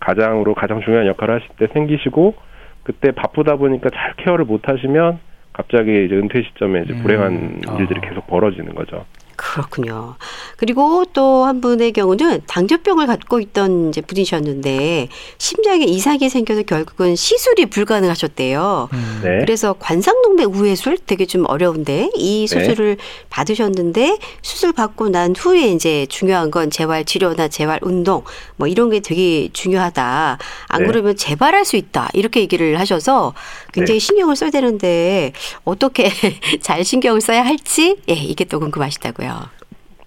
가장으로 가장 중요한 역할을 하실 때 생기시고 그때 바쁘다 보니까 잘 케어를 못 하시면 갑자기 이제 은퇴 시점에 이제 음. 불행한 아. 일들이 계속 벌어지는 거죠. 그렇군요. 그리고 또 한 분의 경우는 당뇨병을 갖고 있던 이제 분이셨는데 심장에 이상이 생겨서 결국은 시술이 불가능하셨대요. 음. 네. 그래서 관상동맥 우회술 되게 좀 어려운데 이 네. 수술을 받으셨는데 수술 받고 난 후에 이제 중요한 건 재활 치료나 재활 운동 뭐 이런 게 되게 중요하다. 안 네. 그러면 재발할 수 있다. 이렇게 얘기를 하셔서 굉장히 네. 신경을 써야 되는데 어떻게 잘 신경을 써야 할지 예, 이게 또 궁금하시다고요.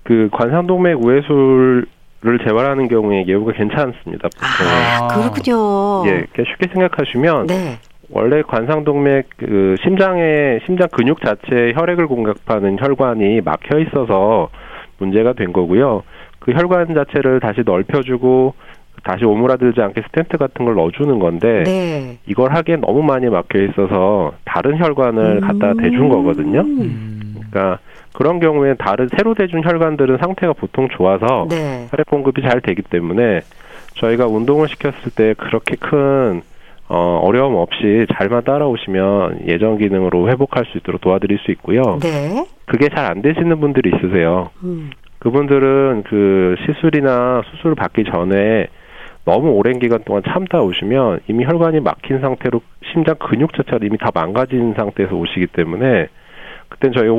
그 관상동맥 우회술을 재활하는 경우에 예후가 괜찮습니다. 아, 그렇군요. 예, 쉽게 생각하시면 네. 원래 관상동맥 그 심장에 심장 근육 자체에 혈액을 공급하는 혈관이 막혀 있어서 문제가 된 거고요. 그 혈관 자체를 다시 넓혀주고 다시 오므라들지 않게 스텐트 같은 걸 넣어주는 건데 네. 이걸 하기엔 너무 많이 막혀 있어서 다른 혈관을 갖다 대준 거거든요. 음. 그러니까 그런 경우에 다른 새로 대준 혈관들은 상태가 보통 좋아서 네. 혈액 공급이 잘 되기 때문에 저희가 운동을 시켰을 때 그렇게 큰 어, 어려움 없이 잘만 따라오시면 예전 기능으로 회복할 수 있도록 도와드릴 수 있고요. 네. 그게 잘 안 되시는 분들이 있으세요. 음. 그분들은 그 시술이나 수술을 받기 전에 너무 오랜 기간 동안 참다 오시면 이미 혈관이 막힌 상태로 심장 근육 자체가 이미 다 망가진 상태에서 오시기 때문에 그땐 저희가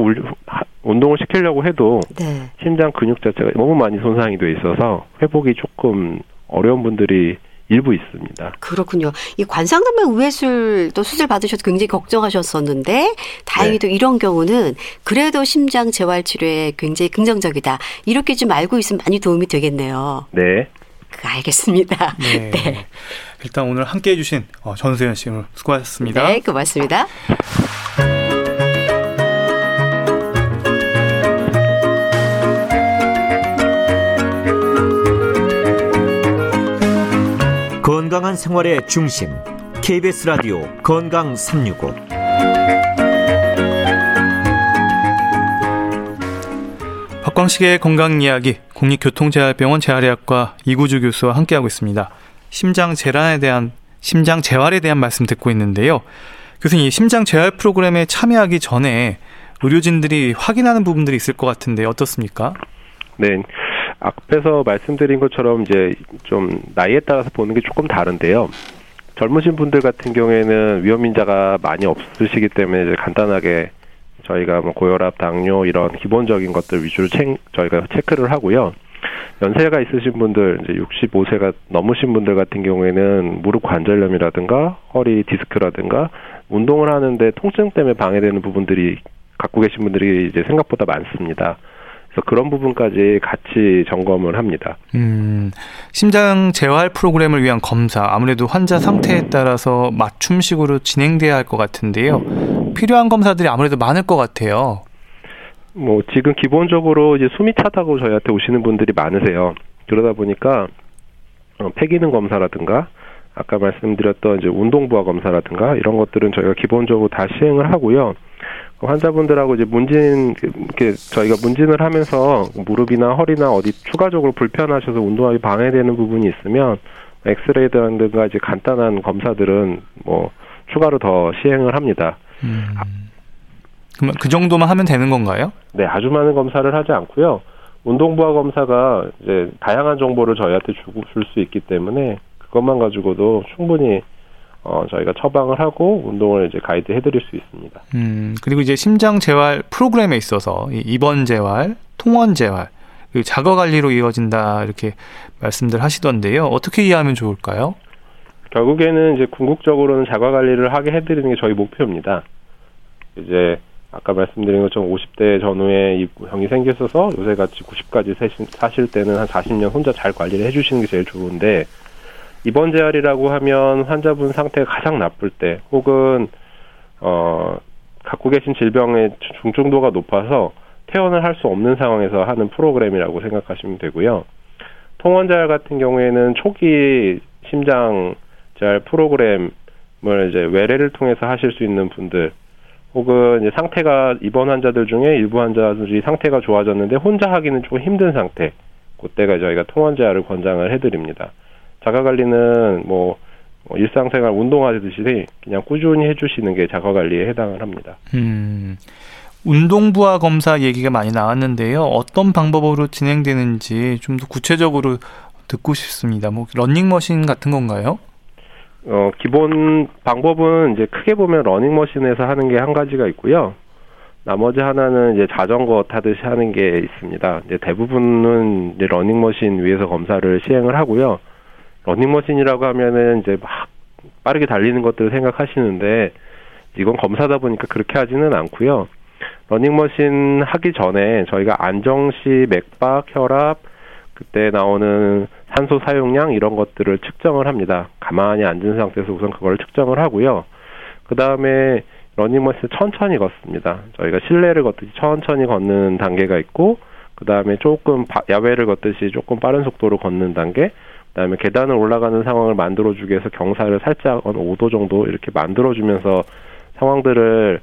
운동을 시키려고 해도 네. 심장 근육 자체가 너무 많이 손상이 돼 있어서 회복이 조금 어려운 분들이 일부 있습니다. 그렇군요. 이 관상동맥 우회술도 수술 받으셔서 굉장히 걱정하셨었는데 다행히도 네. 이런 경우는 그래도 심장 재활 치료에 굉장히 긍정적이다. 이렇게 좀 알고 있으면 많이 도움이 되겠네요. 네. 그 알겠습니다. 네. 네. 일단 오늘 함께 해주신 어, 전세현 씨 오늘 수고하셨습니다. 네, 고맙습니다. 건강한 생활의 중심 KBS 라디오 건강 365 박광식의 건강 이야기 국립교통재활병원 재활의학과 이구주 교수와 함께하고 있습니다. 심장 재활에 대한 심장 재활에 대한 말씀 듣고 있는데요. 교수님, 이 심장 재활 프로그램에 참여하기 전에 의료진들이 확인하는 부분들이 있을 것 같은데 어떻습니까? 네. 앞에서 말씀드린 것처럼 이제 좀 나이에 따라서 보는 게 조금 다른데요. 젊으신 분들 같은 경우에는 위험 인자가 많이 없으시기 때문에 간단하게 저희가 뭐 고혈압, 당뇨 이런 기본적인 것들 위주로 체, 저희가 체크를 하고요. 연세가 있으신 분들 이제 65세가 넘으신 분들 같은 경우에는 무릎 관절염이라든가 허리 디스크라든가 운동을 하는데 통증 때문에 방해되는 부분들이 갖고 계신 분들이 이제 생각보다 많습니다. 그래서 그런 부분까지 같이 점검을 합니다. 음, 심장 재활 프로그램을 위한 검사, 아무래도 환자 상태에 따라서 맞춤식으로 진행돼야 할 것 같은데요. 필요한 검사들이 아무래도 많을 것 같아요. 뭐 지금 기본적으로 이제 숨이 차다고 저희한테 오시는 분들이 많으세요. 그러다 보니까 어, 폐기능 검사라든가 아까 말씀드렸던 이제 운동부하 검사라든가 이런 것들은 저희가 기본적으로 다 시행을 하고요. 그 환자분들하고 이제 문진 이렇게 저희가 문진을 하면서 무릎이나 허리나 어디 추가적으로 불편하셔서 운동하기 방해되는 부분이 있으면 엑스레이라든가 이제 간단한 검사들은 뭐 추가로 더 시행을 합니다. 음, 그러면 그 정도만 하면 되는 건가요? 네, 아주 많은 검사를 하지 않고요. 운동부하 검사가 이제 다양한 정보를 저희한테 주고 줄 수 있기 때문에 그것만 가지고도 충분히 어, 저희가 처방을 하고 운동을 이제 가이드 해드릴 수 있습니다. 음, 그리고 이제 심장 재활 프로그램에 있어서 이 입원 재활, 통원 재활, 그 자가 관리로 이어진다 이렇게 말씀들 하시던데요. 어떻게 이해하면 좋을까요? 결국에는 이제 궁극적으로는 자가 관리를 하게 해드리는 게 저희 목표입니다. 이제 아까 말씀드린 것처럼 50대 전후에 이 병이 생겼어서 요새 같이 90까지 사실 때는 한 40년 혼자 잘 관리를 해주시는 게 제일 좋은데 입원 재활이라고 하면 환자분 상태가 가장 나쁠 때 혹은 어 갖고 계신 질병의 중증도가 높아서 퇴원을 할 수 없는 상황에서 하는 프로그램이라고 생각하시면 되고요. 통원 재활 같은 경우에는 초기 심장 재활 프로그램을 이제 외래를 통해서 하실 수 있는 분들 혹은 이제 상태가 입원 환자들 중에 일부 환자들이 상태가 좋아졌는데 혼자 하기는 조금 힘든 상태 그때가 저희가 통원 재활을 권장을 해드립니다. 자가 관리는 뭐, 뭐 일상생활 운동하듯이 그냥 꾸준히 해주시는 게 자가 관리에 해당을 합니다. 음, 운동부하 검사 얘기가 많이 나왔는데요. 어떤 방법으로 진행되는지 좀 더 구체적으로 듣고 싶습니다. 뭐 러닝머신 같은 건가요? 어, 기본 방법은 이제 크게 보면 러닝머신에서 하는 게 한 가지가 있고요. 나머지 하나는 이제 자전거 타듯이 하는 게 있습니다. 이제 대부분은 이제 러닝머신 위에서 검사를 시행을 하고요. 러닝머신이라고 하면은 이제 막 빠르게 달리는 것들을 생각하시는데 이건 검사다 보니까 그렇게 하지는 않고요. 러닝머신 하기 전에 저희가 안정시 맥박, 혈압, 그때 나오는 산소 사용량 이런 것들을 측정을 합니다. 가만히 앉은 상태에서 우선 그걸 측정을 하고요. 그 다음에 러닝머신 천천히 걷습니다. 저희가 실내를 걷듯이 천천히 걷는 단계가 있고, 그 다음에 조금 야외를 걷듯이 조금 빠른 속도로 걷는 단계, 그다음에 계단을 올라가는 상황을 만들어주기 위해서 경사를 살짝 한 5도 정도 이렇게 만들어주면서 상황들을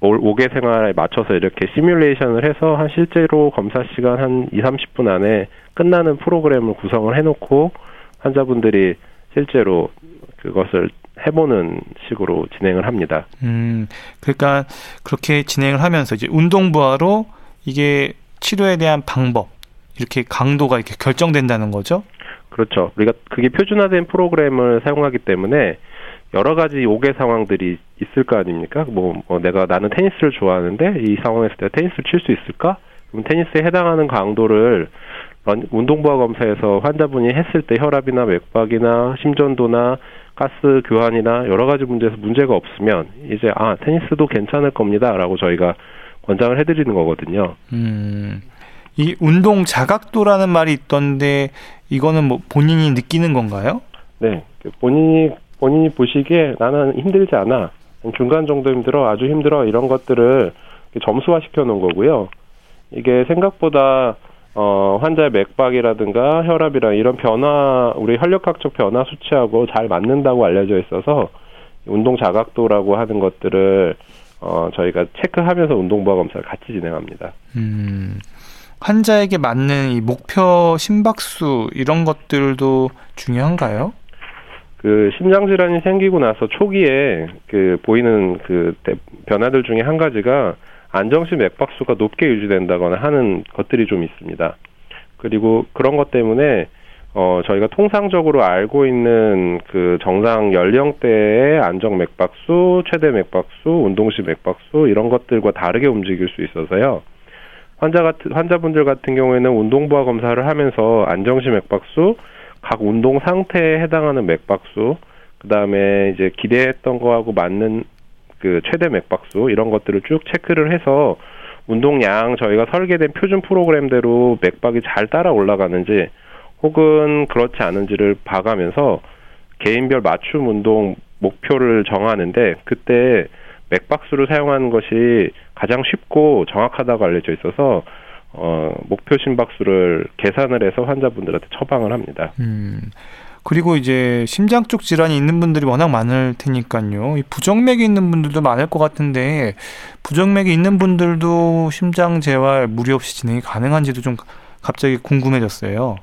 5개 생활에 맞춰서 이렇게 시뮬레이션을 해서 한 실제로 검사 시간 한 2, 30분 안에 끝나는 프로그램을 구성을 해놓고 환자분들이 실제로 그것을 해보는 식으로 진행을 합니다. 음, 그러니까 그렇게 진행을 하면서 이제 운동부하로 이게 치료에 대한 방법 이렇게 강도가 이렇게 결정된다는 거죠? 그렇죠. 우리가 그게 표준화된 프로그램을 사용하기 때문에 여러 가지 요괴 상황들이 있을 거 아닙니까? 뭐, 뭐 내가 나는 테니스를 좋아하는데 이 상황에서 내가 테니스를 칠 수 있을까? 그럼 테니스에 해당하는 강도를 운동부하 검사에서 환자분이 했을 때 혈압이나 맥박이나 심전도나 가스 교환이나 여러 가지 문제에서 문제가 없으면 이제 아 테니스도 괜찮을 겁니다라고 저희가 권장을 해드리는 거거든요. 음. 이 운동 자각도라는 말이 있던데 이거는 뭐 본인이 느끼는 건가요? 네, 본인이 본인이 보시기에 나는 힘들지 않아 중간 정도 힘들어 아주 힘들어 이런 것들을 점수화 시켜 놓은 거고요. 이게 생각보다 어, 환자의 맥박이라든가 혈압이랑 이런 변화, 우리 혈력학적 변화 수치하고 잘 맞는다고 알려져 있어서 운동 자각도라고 하는 것들을 어, 저희가 체크하면서 운동부하 검사를 같이 진행합니다. 음, 환자에게 맞는 이 목표 심박수 이런 것들도 중요한가요? 그 심장 질환이 생기고 나서 초기에 그 보이는 그 변화들 중에 한 가지가 안정시 맥박수가 높게 유지된다거나 하는 것들이 좀 있습니다. 그리고 그런 것 때문에 어 저희가 통상적으로 알고 있는 그 정상 연령대의 안정 맥박수, 최대 맥박수, 운동 시 맥박수 이런 것들과 다르게 움직일 수 있어서요. 환자 같은 환자분들 같은 경우에는 운동부하 검사를 하면서 안정시 맥박수, 각 운동 상태에 해당하는 맥박수, 그 다음에 이제 기대했던 거하고 맞는 그 최대 맥박수 이런 것들을 쭉 체크를 해서 운동량 저희가 설계된 표준 프로그램대로 맥박이 잘 따라 올라가는지 혹은 그렇지 않은지를 봐가면서 개인별 맞춤 운동 목표를 정하는데 그때 맥박수를 사용하는 것이 가장 쉽고 정확하다고 알려져 있어서 어, 목표 심박수를 계산을 해서 환자분들한테 처방을 합니다. 음. 그리고 이제 심장 쪽 질환이 있는 분들이 워낙 많을 테니까요. 이 부정맥이 있는 분들도 많을 것 같은데 부정맥이 있는 분들도 심장 재활 무리 없이 진행이 가능한지도 좀 갑자기 궁금해졌어요.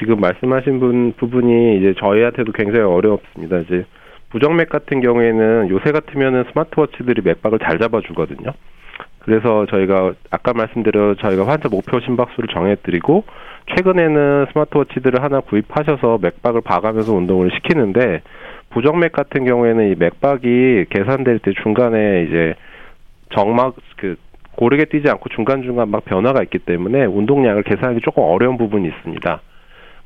지금 말씀하신 분 부분이 이제 저희한테도 굉장히 어렵습니다. 이제 부정맥 같은 경우에는 요새 같으면은 스마트워치들이 맥박을 잘 잡아주거든요. 그래서 저희가 아까 말씀드린 저희가 환자 목표 심박수를 정해드리고 최근에는 스마트워치들을 하나 구입하셔서 맥박을 봐가면서 운동을 시키는데 부정맥 같은 경우에는 이 맥박이 계산될 때 중간에 이제 정막 그 고르게 뛰지 않고 중간중간 막 변화가 있기 때문에 운동량을 계산하기 조금 어려운 부분이 있습니다.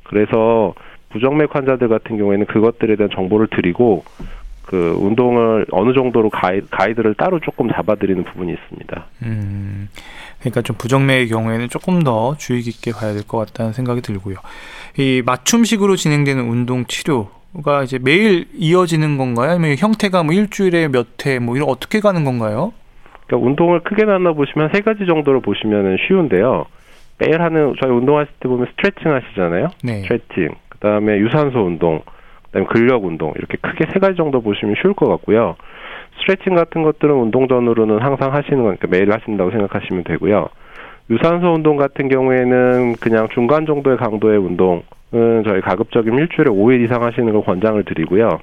그래서 부정맥 환자들 같은 경우에는 그것들에 대한 정보를 드리고 그 운동을 어느 정도로 가이, 가이드를 따로 조금 잡아드리는 부분이 있습니다. 음, 그러니까 좀 부정맥의 경우에는 조금 더 주의 깊게 봐야 될 것 같다는 생각이 들고요. 이 맞춤식으로 진행되는 운동 치료가 이제 매일 이어지는 건가요? 아니면 형태가 뭐 일주일에 몇 회 뭐 이런 어떻게 가는 건가요? 그러니까 운동을 크게 나눠 보시면 세 가지 정도로 보시면 쉬운데요. 매일 하는 저희 운동하실 때 보면 스트레칭 하시잖아요. 네. 스트레칭. 그다음에 유산소 운동, 그다음에 근력 운동 이렇게 크게 세 가지 정도 보시면 쉬울 것 같고요. 스트레칭 같은 것들은 운동 전후로는 항상 하시는 거니까 매일 하신다고 생각하시면 되고요. 유산소 운동 같은 경우에는 그냥 중간 정도의 강도의 운동은 저희 가급적이면 일주일에 5일 이상 하시는 걸 권장을 드리고요.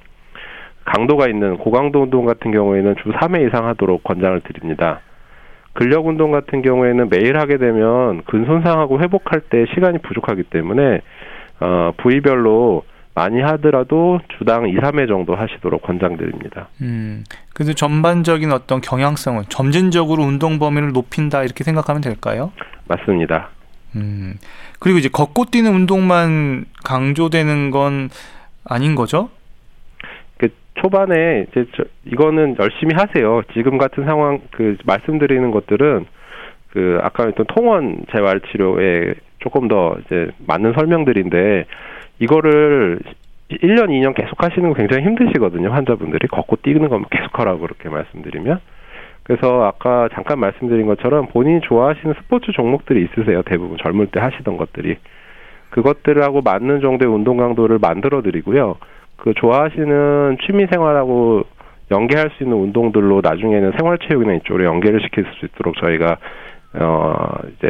강도가 있는 고강도 운동 같은 경우에는 주 3회 이상 하도록 권장을 드립니다. 근력 운동 같은 경우에는 매일 하게 되면 근손상하고 회복할 때 시간이 부족하기 때문에 어, 부위별로 많이 하더라도 주당 2, 3회 정도 하시도록 권장드립니다. 음, 그래서 전반적인 어떤 경향성은 점진적으로 운동 범위를 높인다 이렇게 생각하면 될까요? 맞습니다. 음, 그리고 이제 걷고 뛰는 운동만 강조되는 건 아닌 거죠? 그 초반에 이제 저, 이거는 열심히 하세요. 지금 같은 상황 그 말씀드리는 것들은 그 아까 했던 통원 재활 치료에 조금 더 이제 맞는 설명들인데 이거를 1년, 2년 계속 하시는 거 굉장히 힘드시거든요. 환자분들이 걷고 뛰는 것만 계속 하라고 그렇게 말씀드리면. 그래서 아까 잠깐 말씀드린 것처럼 본인이 좋아하시는 스포츠 종목들이 있으세요. 대부분 젊을 때 하시던 것들이. 그것들하고 맞는 정도의 운동 강도를 만들어 드리고요. 그 좋아하시는 취미 생활하고 연계할 수 있는 운동들로 나중에는 생활체육이나 이쪽으로 연계를 시킬 수 있도록 저희가 어 이제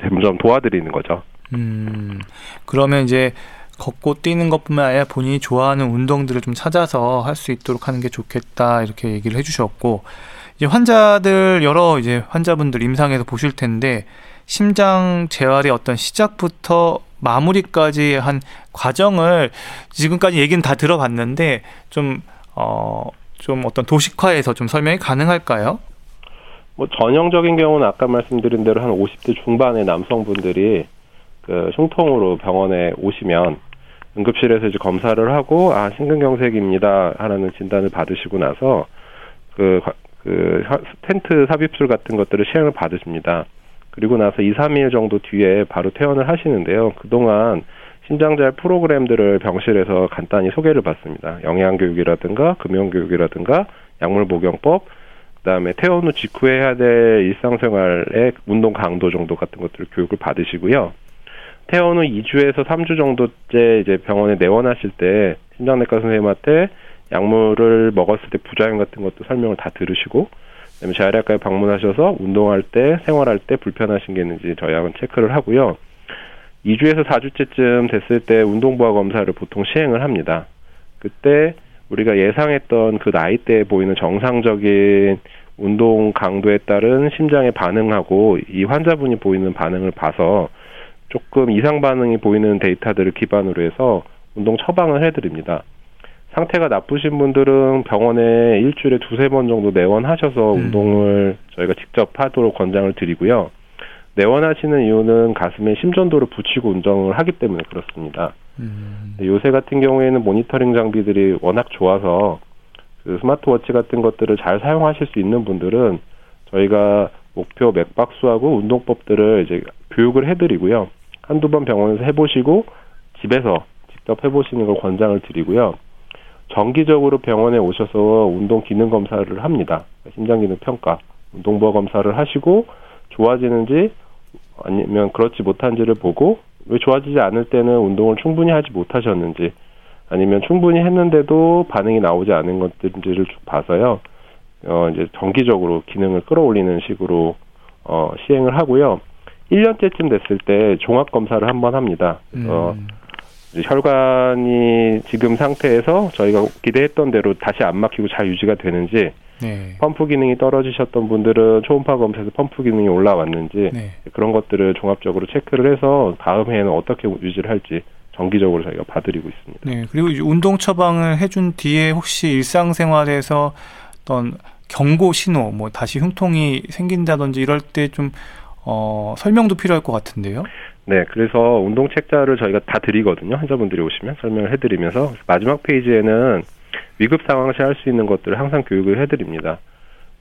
점점 도와드리는 거죠. 음, 그러면 이제 걷고 뛰는 것뿐만 아니라 본인이 좋아하는 운동들을 좀 찾아서 할 수 있도록 하는 게 좋겠다 이렇게 얘기를 해주셨고 이제 환자들 여러 이제 환자분들 임상에서 보실 텐데 심장 재활의 어떤 시작부터 마무리까지 한 과정을 지금까지 얘기는 다 들어봤는데 좀 어, 좀 어떤 도식화해서 좀 설명이 가능할까요? 뭐 전형적인 경우는 아까 말씀드린 대로 한 50대 중반의 남성분들이 그 흉통으로 병원에 오시면 응급실에서 이제 검사를 하고 아 심근경색입니다 하라는 진단을 받으시고 나서 그, 그 스텐트 삽입술 같은 것들을 시행을 받으십니다. 그리고 나서 2, 3일 정도 뒤에 바로 퇴원을 하시는데요. 그동안 심장잘 프로그램들을 병실에서 간단히 소개를 받습니다. 영양교육이라든가 금연교육이라든가 약물복용법, 그다음에 퇴원 후 직후에 해야 될 일상생활의 운동 강도 정도 같은 것들을 교육을 받으시고요. 퇴원 후 2주에서 3주 정도째 이제 병원에 내원하실 때 심장내과 선생님한테 약물을 먹었을 때 부작용 같은 것도 설명을 다 들으시고 그다음에 재활의학과에 방문하셔서 운동할 때 생활할 때 불편하신 게 있는지 저희하고는 체크를 하고요. 2주에서 4주째쯤 됐을 때 운동부하 검사를 보통 시행을 합니다. 그때 우리가 예상했던 그 나이대에 보이는 정상적인 운동 강도에 따른 심장의 반응하고 이 환자분이 보이는 반응을 봐서 조금 이상 반응이 보이는 데이터들을 기반으로 해서 운동 처방을 해드립니다. 상태가 나쁘신 분들은 병원에 일주일에 두세 번 정도 내원하셔서 음. 운동을 저희가 직접 하도록 권장을 드리고요. 내원하시는 이유는 가슴에 심전도를 붙이고 운동을 하기 때문에 그렇습니다. 음. 요새 같은 경우에는 모니터링 장비들이 워낙 좋아서 그 스마트워치 같은 것들을 잘 사용하실 수 있는 분들은 저희가 목표 맥박수하고 운동법들을 이제 교육을 해드리고요. 한두 번 병원에서 해보시고 집에서 직접 해보시는 걸 권장을 드리고요. 정기적으로 병원에 오셔서 운동 기능 검사를 합니다. 심장 기능 평가, 운동부하 검사를 하시고 좋아지는지 아니면 그렇지 못한지를 보고 왜 좋아지지 않을 때는 운동을 충분히 하지 못하셨는지 아니면 충분히 했는데도 반응이 나오지 않은 것들인지를 쭉 봐서요. 어 이제 정기적으로 기능을 끌어올리는 식으로 어 시행을 하고요. 1년째쯤 됐을 때 종합 검사를 한번 합니다. 그래서 음. 혈관이 지금 상태에서 저희가 기대했던 대로 다시 안 막히고 잘 유지가 되는지 네. 펌프 기능이 떨어지셨던 분들은 초음파 검사에서 펌프 기능이 올라왔는지 네. 그런 것들을 종합적으로 체크를 해서 다음 해에는 어떻게 유지를 할지 정기적으로 저희가 봐드리고 있습니다. 네. 그리고 운동 처방을 해준 뒤에 혹시 일상생활에서 어떤 경고 신호, 뭐 다시 흉통이 생긴다든지 이럴 때 좀 어, 설명도 필요할 것 같은데요. 네, 그래서 운동 책자를 저희가 다 드리거든요. 환자분들이 오시면 설명을 해드리면서 마지막 페이지에는 위급 상황 시 할 수 있는 것들을 항상 교육을 해드립니다.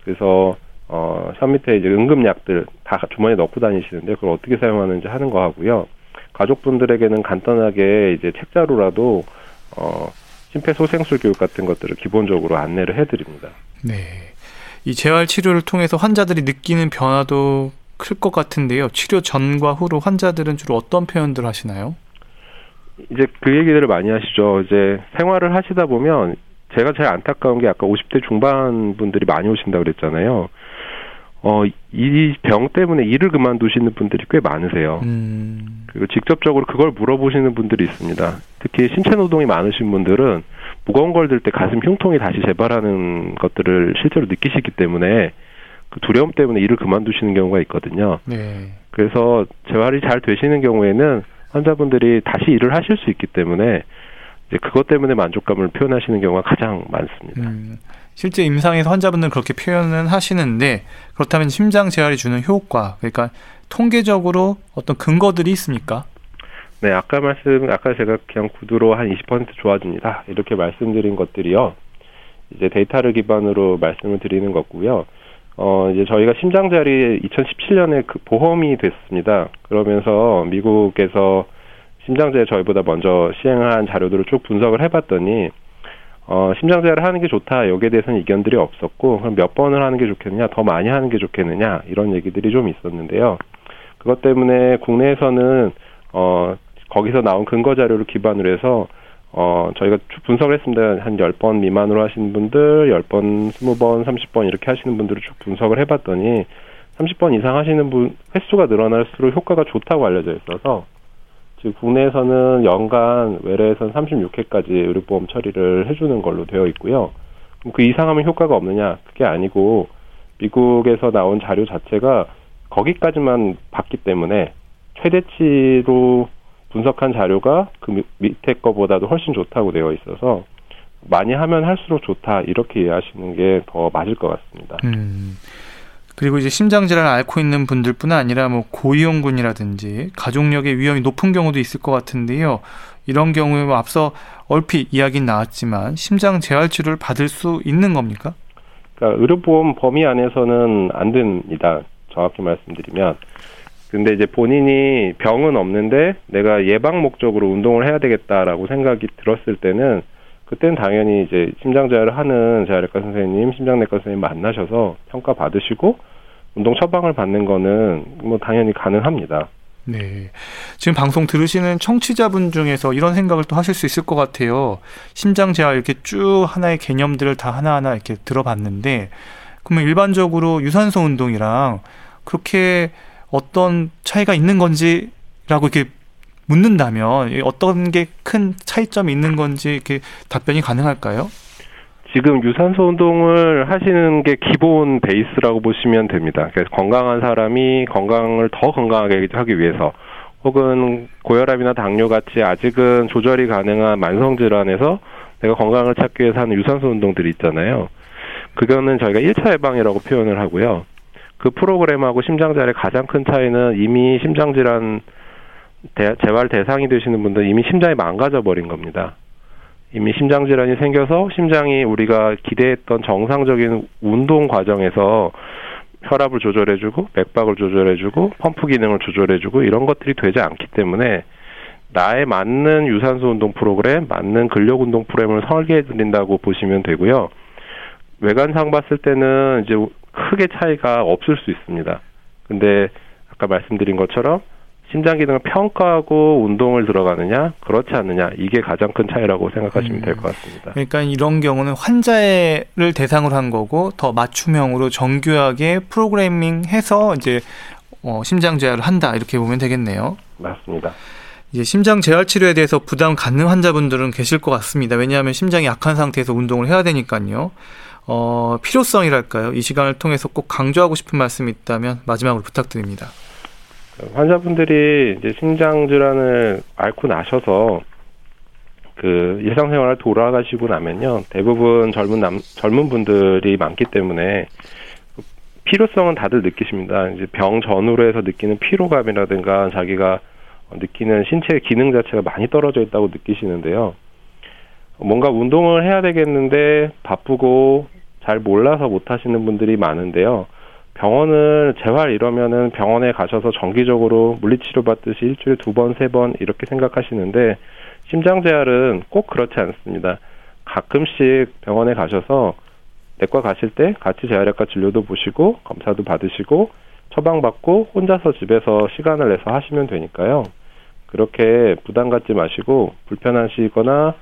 그래서 어, 현 밑에 이제 응급약들 다 주머니에 넣고 다니시는데 그걸 어떻게 사용하는지 하는 거 하고요. 가족분들에게는 간단하게 이제 책자로라도 어, 심폐소생술 교육 같은 것들을 기본적으로 안내를 해드립니다. 네. 이 재활 치료를 통해서 환자들이 느끼는 변화도 클 것 같은데요. 치료 전과 후로 환자들은 주로 어떤 표현들 하시나요? 이제 그 얘기들을 많이 하시죠. 이제 생활을 하시다 보면 제가 제일 안타까운 게 아까 50대 중반 분들이 많이 오신다 그랬잖아요. 어, 이 병 때문에 일을 그만두시는 분들이 꽤 많으세요. 음. 그리고 직접적으로 그걸 물어보시는 분들이 있습니다. 특히 신체 노동이 많으신 분들은 무거운 걸 들 때 가슴 흉통이 다시 재발하는 것들을 실제로 느끼시기 때문에 그 두려움 때문에 일을 그만두시는 경우가 있거든요. 네. 그래서 재활이 잘 되시는 경우에는 환자분들이 다시 일을 하실 수 있기 때문에 이제 그것 때문에 만족감을 표현하시는 경우가 가장 많습니다. 음. 실제 임상에서 환자분들은 그렇게 표현은 하시는데 그렇다면 심장 재활이 주는 효과, 그러니까 통계적으로 어떤 근거들이 있습니까? 네, 아까 말씀, 아까 제가 그냥 구두로 한 20% 좋아집니다. 이렇게 말씀드린 것들이요. 이제 데이터를 기반으로 말씀을 드리는 거고요. 어, 이제 저희가 심장자리 2017년에 그 보험이 됐습니다. 그러면서 미국에서 심장자리 저희보다 먼저 시행한 자료들을 쭉 분석을 해봤더니, 어, 심장자리를 하는 게 좋다. 여기에 대해서는 의견들이 없었고, 그럼 몇 번을 하는 게 좋겠느냐, 더 많이 하는 게 좋겠느냐, 이런 얘기들이 좀 있었는데요. 그것 때문에 국내에서는, 어, 거기서 나온 근거 자료를 기반으로 해서 어 저희가 쭉 분석을 했습니다. 한 10번 미만으로 하시는 분들, 10번, 20번, 30번 이렇게 하시는 분들을 쭉 분석을 해 봤더니 30번 이상 하시는 분 횟수가 늘어날수록 효과가 좋다고 알려져 있어서 지금 국내에서는 연간 외래에서는 36회까지 의료보험 처리를 해주는 걸로 되어 있고요. 그럼 그 이상 하면 효과가 없느냐? 그게 아니고 미국에서 나온 자료 자체가 거기까지만 봤기 때문에 최대치로 분석한 자료가 그 밑에 거보다도 훨씬 좋다고 되어 있어서 많이 하면 할수록 좋다 이렇게 이해하시는 게 더 맞을 것 같습니다. 음. 그리고 이제 심장 질환을 앓고 있는 분들뿐 아니라 뭐 고위험군이라든지 가족력의 위험이 높은 경우도 있을 것 같은데요. 이런 경우에 뭐 앞서 얼핏 이야기는 나왔지만 심장 재활 치료를 받을 수 있는 겁니까? 그러니까 의료보험 범위 안에서는 안 됩니다. 정확히 말씀드리면. 근데 이제 본인이 병은 없는데 내가 예방 목적으로 운동을 해야 되겠다라고 생각이 들었을 때는 그때는 당연히 이제 심장 재활을 하는 재활외과 선생님, 심장내과 선생님 만나셔서 평가 받으시고 운동 처방을 받는 거는 뭐 당연히 가능합니다. 네. 지금 방송 들으시는 청취자분 중에서 이런 생각을 또 하실 수 있을 것 같아요. 심장 재활 이렇게 쭉 하나의 개념들을 다 하나하나 이렇게 들어봤는데 그러면 일반적으로 유산소 운동이랑 그렇게 어떤 차이가 있는 건지라고 이렇게 묻는다면 어떤 게 큰 차이점이 있는 건지 이렇게 답변이 가능할까요? 지금 유산소 운동을 하시는 게 기본 베이스라고 보시면 됩니다. 그래서 건강한 사람이 건강을 더 건강하게 하기 위해서 혹은 고혈압이나 당뇨 같이 아직은 조절이 가능한 만성 질환에서 내가 건강을 찾기 위해서 하는 유산소 운동들이 있잖아요. 그거는 저희가 1차 예방이라고 표현을 하고요. 그 프로그램하고 심장질환의 가장 큰 차이는 이미 심장질환 대, 재활 대상이 되시는 분들 이미 심장이 망가져 버린 겁니다. 이미 심장 질환이 생겨서 심장이 우리가 기대했던 정상적인 운동 과정에서 혈압을 조절해주고 맥박을 조절해주고 펌프 기능을 조절해주고 이런 것들이 되지 않기 때문에 나에 맞는 유산소 운동 프로그램, 맞는 근력 운동 프로그램을 설계해 드린다고 보시면 되고요. 외관상 봤을 때는 이제 크게 차이가 없을 수 있습니다. 근데 아까 말씀드린 것처럼 심장 기능을 평가하고 운동을 들어가느냐 그렇지 않느냐 이게 가장 큰 차이라고 생각하시면 될 것 같습니다. 그러니까 이런 경우는 환자를 대상으로 한 거고 더 맞춤형으로 정교하게 프로그래밍해서 이제 어, 심장 제어를 한다 이렇게 보면 되겠네요. 맞습니다. 이제 심장 재활 치료에 대해서 부담 갖는 환자분들은 계실 것 같습니다. 왜냐하면 심장이 약한 상태에서 운동을 해야 되니까요. 어, 필요성이랄까요? 이 시간을 통해서 꼭 강조하고 싶은 말씀이 있다면 마지막으로 부탁드립니다. 환자분들이 이제 심장 질환을 앓고 나셔서 그 일상생활을 돌아가시고 나면요 대부분 젊은 남 젊은 분들이 많기 때문에 필요성은 다들 느끼십니다. 이제 병 전후로 해서 느끼는 피로감이라든가 자기가 느끼는 신체 기능 자체가 많이 떨어져 있다고 느끼시는데요. 뭔가 운동을 해야 되겠는데 바쁘고 잘 몰라서 못 하시는 분들이 많은데요. 병원을 재활 이러면은 병원에 가셔서 정기적으로 물리치료 받듯이 일주일에 두 번, 세 번 이렇게 생각하시는데 심장 재활은 꼭 그렇지 않습니다. 가끔씩 병원에 가셔서 내과 가실 때 같이 재활약과 진료도 보시고 검사도 받으시고 처방받고 혼자서 집에서 시간을 내서 하시면 되니까요. 그렇게 부담 갖지 마시고 불편하시거나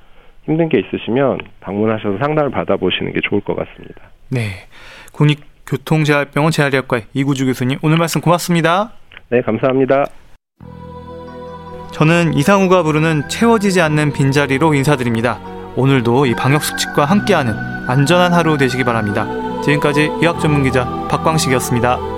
힘든 게 있으시면 방문하셔서 상담을 받아보시는 게 좋을 것 같습니다. 네. 국립교통재활병원 재활의학과 이구주 교수님 오늘 말씀 고맙습니다. 네, 감사합니다. 저는 이상우가 부르는 채워지지 않는 빈자리로 인사드립니다. 오늘도 이 방역 수칙과 함께하는 안전한 하루 되시기 바랍니다. 지금까지 의학 전문 기자 박광식이었습니다.